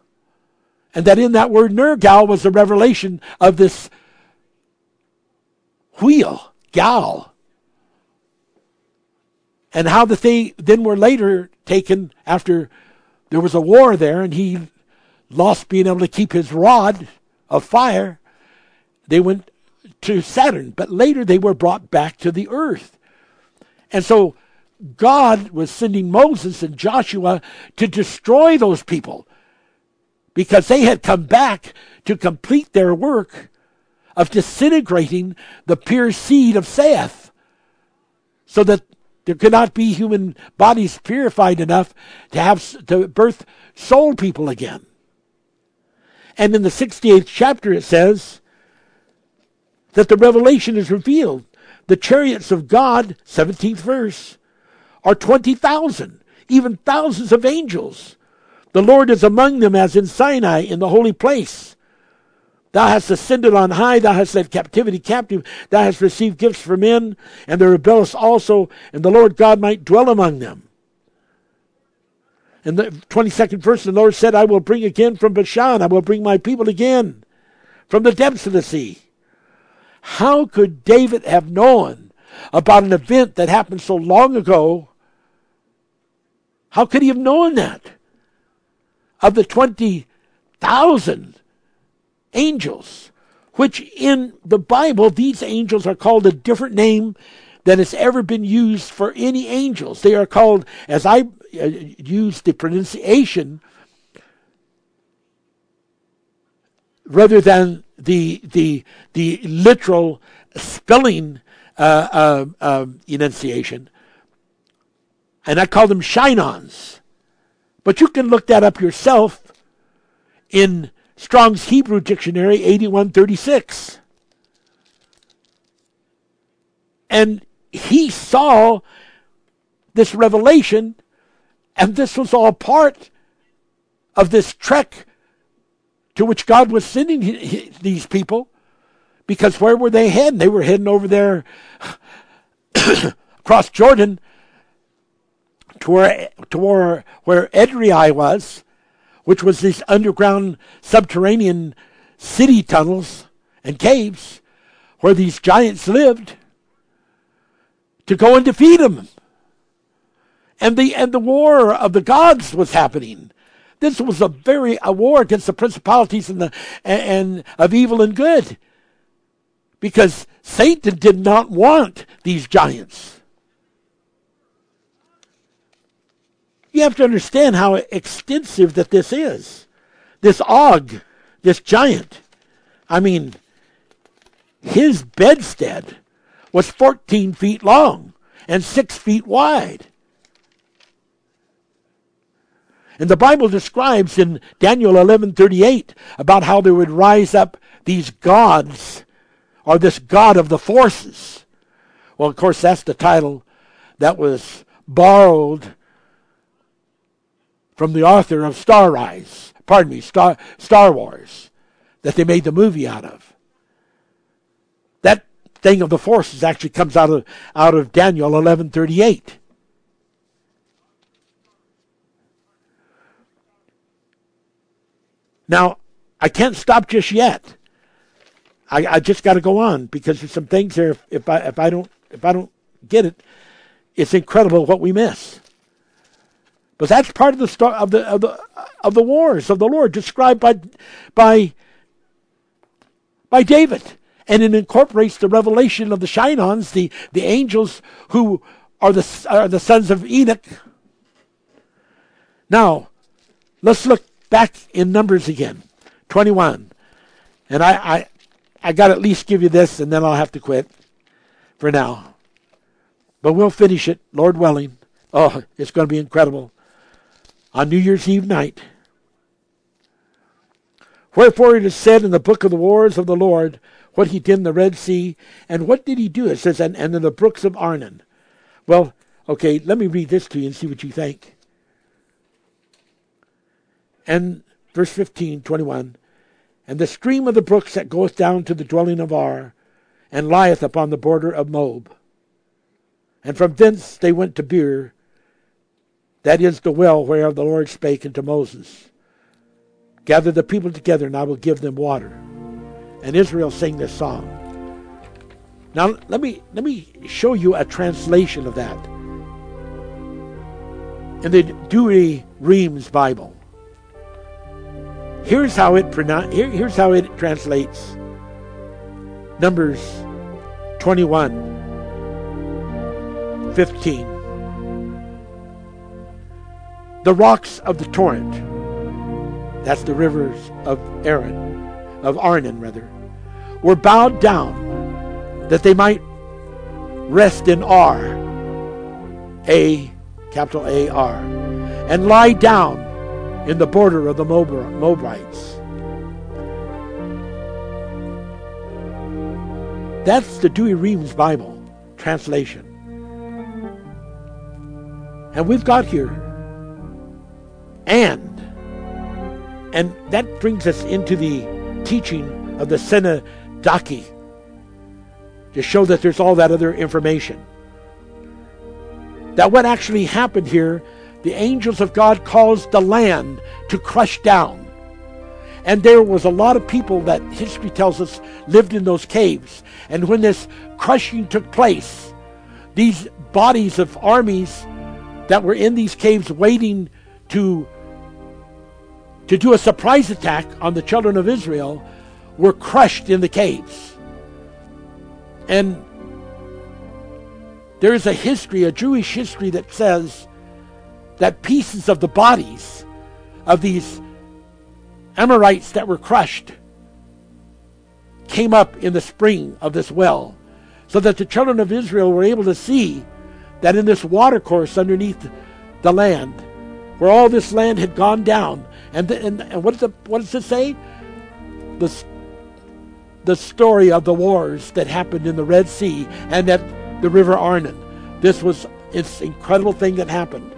And that in that word Nergal was the revelation of this wheel, gal. And how that they then were later taken after there was a war there and he lost being able to keep his rod of fire. They went to Saturn, but later they were brought back to the earth. And so God was sending Moses and Joshua to destroy those people because they had come back to complete their work of disintegrating the pure seed of Seth so that there could not be human bodies purified enough to have to birth soul people again. And in the 68th chapter it says that the revelation is revealed. The chariots of God, 17th verse, are 20,000, even thousands of angels the Lord is among them as in Sinai in the holy place. Thou hast ascended on high, thou hast led captivity captive, thou hast received gifts from men, and the rebellious also, and the Lord God might dwell among them. In the 22nd verse, the Lord said, I will bring again from Bashan, I will bring my people again from the depths of the sea. How could David have known about an event that happened so long ago? How could he have known that? of the 20,000 angels, which in the Bible, these angels are called a different name than has ever been used for any angels. They are called, as I uh, use the pronunciation, rather than the the the literal spelling uh, uh, uh, enunciation, and I call them shinons. But you can look that up yourself in Strong's Hebrew Dictionary 8136. And he saw this revelation, and this was all part of this trek to which God was sending these people. Because where were they heading? They were heading over there across Jordan to where, to where, where Edrei was, which was these underground subterranean city tunnels and caves where these giants lived, to go and defeat them. And the, and the war of the gods was happening. This was a very a war against the principalities and the and, and of evil and good. Because Satan did not want these giants. You have to understand how extensive that this is. This Og, this giant. I mean, his bedstead was 14 feet long and 6 feet wide. And the Bible describes in Daniel 11:38 about how there would rise up these gods or this god of the forces. Well, of course, that's the title that was borrowed from the author of Star Rise, pardon me, Star, Star Wars, that they made the movie out of. That thing of the forces actually comes out of, out of Daniel 1138. Now, I can't stop just yet. I, I just got to go on because there's some things there. If, if I if I don't if I don't get it, it's incredible what we miss. But that's part of the start of the of the of the wars of the Lord described by by by David. And it incorporates the revelation of the Shinons, the, the angels who are the, are the sons of Enoch. Now, let's look back in Numbers again, 21. And I, I, I got to at least give you this, and then I'll have to quit for now. But we'll finish it, Lord willing. Oh, it's going to be incredible on New Year's Eve night. Wherefore it is said in the book of the wars of the Lord what he did in the Red Sea. And what did he do? It says, and, and in the brooks of Arnon. Well, okay, let me read this to you and see what you think. And verse 15, 21. And the stream of the brooks that goeth down to the dwelling of Ar, and lieth upon the border of Moab. And from thence they went to Beer, that is the well whereof the Lord spake unto Moses. Gather the people together, and I will give them water. And Israel sang this song. Now let me let me show you a translation of that. In the Douay Rheims Bible. Here's how it pronoun- here, here's how it translates. Numbers 21 15 the rocks of the torrent, that's the rivers of Aaron, of Arnon rather, were bowed down that they might rest in Ar, A, capital A R, and lie down in the border of the Moabites. That's the Douay-Rheims Bible translation. And we've got here and. And that brings us into the teaching of the Synecdoche to show that there's all that other information. That what actually happened here, the angels of God caused the land to crush down. And there was a lot of people that history tells us lived in those caves. And when this crushing took place, these bodies of armies that were in these caves waiting to to do a surprise attack on the children of Israel were crushed in the caves. And there is a history, a Jewish history that says that pieces of the bodies of these Amorites that were crushed came up in the spring of this well, so that the children of Israel were able to see that in this watercourse underneath the land, where all this land had gone down, and, the, and, and what, does it, what does it say? The, the story of the wars that happened in the Red Sea and at the River Arnon. This was this incredible thing that happened.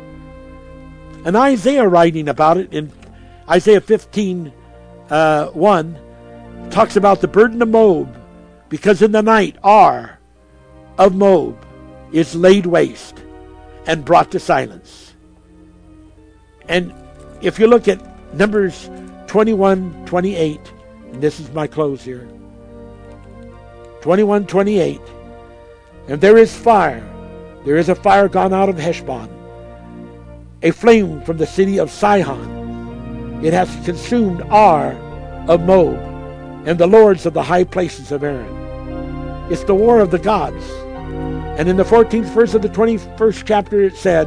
And Isaiah writing about it in Isaiah 15, uh, 1, talks about the burden of Moab, because in the night Ar of Moab is laid waste and brought to silence. And if you look at Numbers 21, 28, and this is my close here. 21, 28. And there is fire. There is a fire gone out of Heshbon, a flame from the city of Sihon. It has consumed Ar of Moab and the lords of the high places of Arnon. It's the war of the gods. And in the 14th verse of the 21st chapter, it said,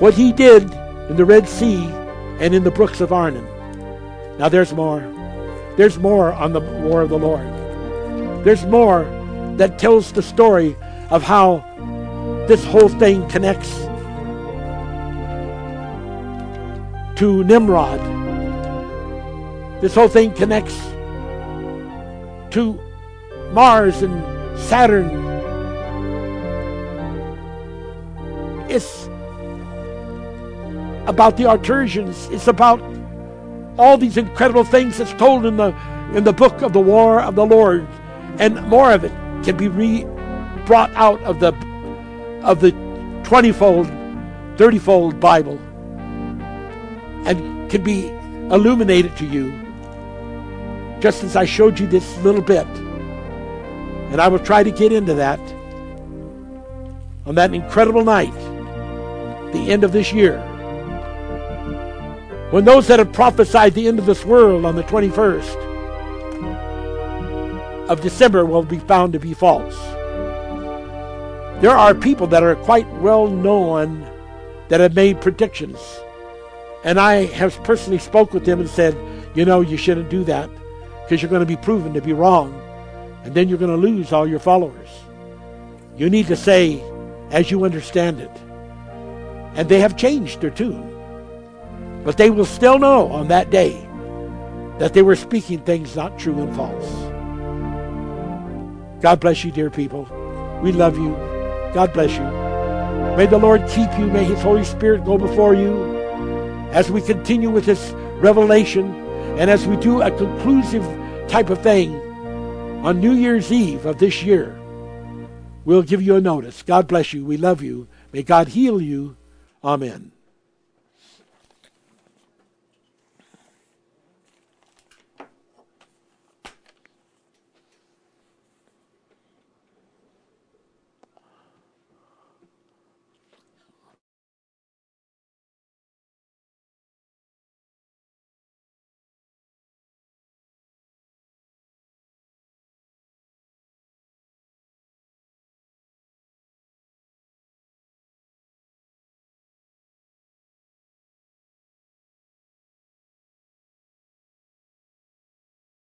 What he did in the Red Sea and in the brooks of Arnon. Now there's more. There's more on the war of the Lord. There's more that tells the story of how this whole thing connects to Nimrod. This whole thing connects to Mars and Saturn. It's about the Arturians. It's about all these incredible things that's told in the in the book of the War of the Lord, and more of it can be re brought out of the of the twenty-fold, thirty-fold Bible, and can be illuminated to you, just as I showed you this little bit. And I will try to get into that on that incredible night, the end of this year when those that have prophesied the end of this world on the 21st of December will be found to be false. There are people that are quite well known that have made predictions. And I have personally spoke with them and said, you know, you shouldn't do that because you're going to be proven to be wrong. And then you're going to lose all your followers. You need to say as you understand it. And they have changed their tune. But they will still know on that day that they were speaking things not true and false. God bless you, dear people. We love you. God bless you. May the Lord keep you. May His Holy Spirit go before you as we continue with this revelation and as we do a conclusive type of thing on New Year's Eve of this year. We'll give you a notice. God bless you. We love you. May God heal you. Amen.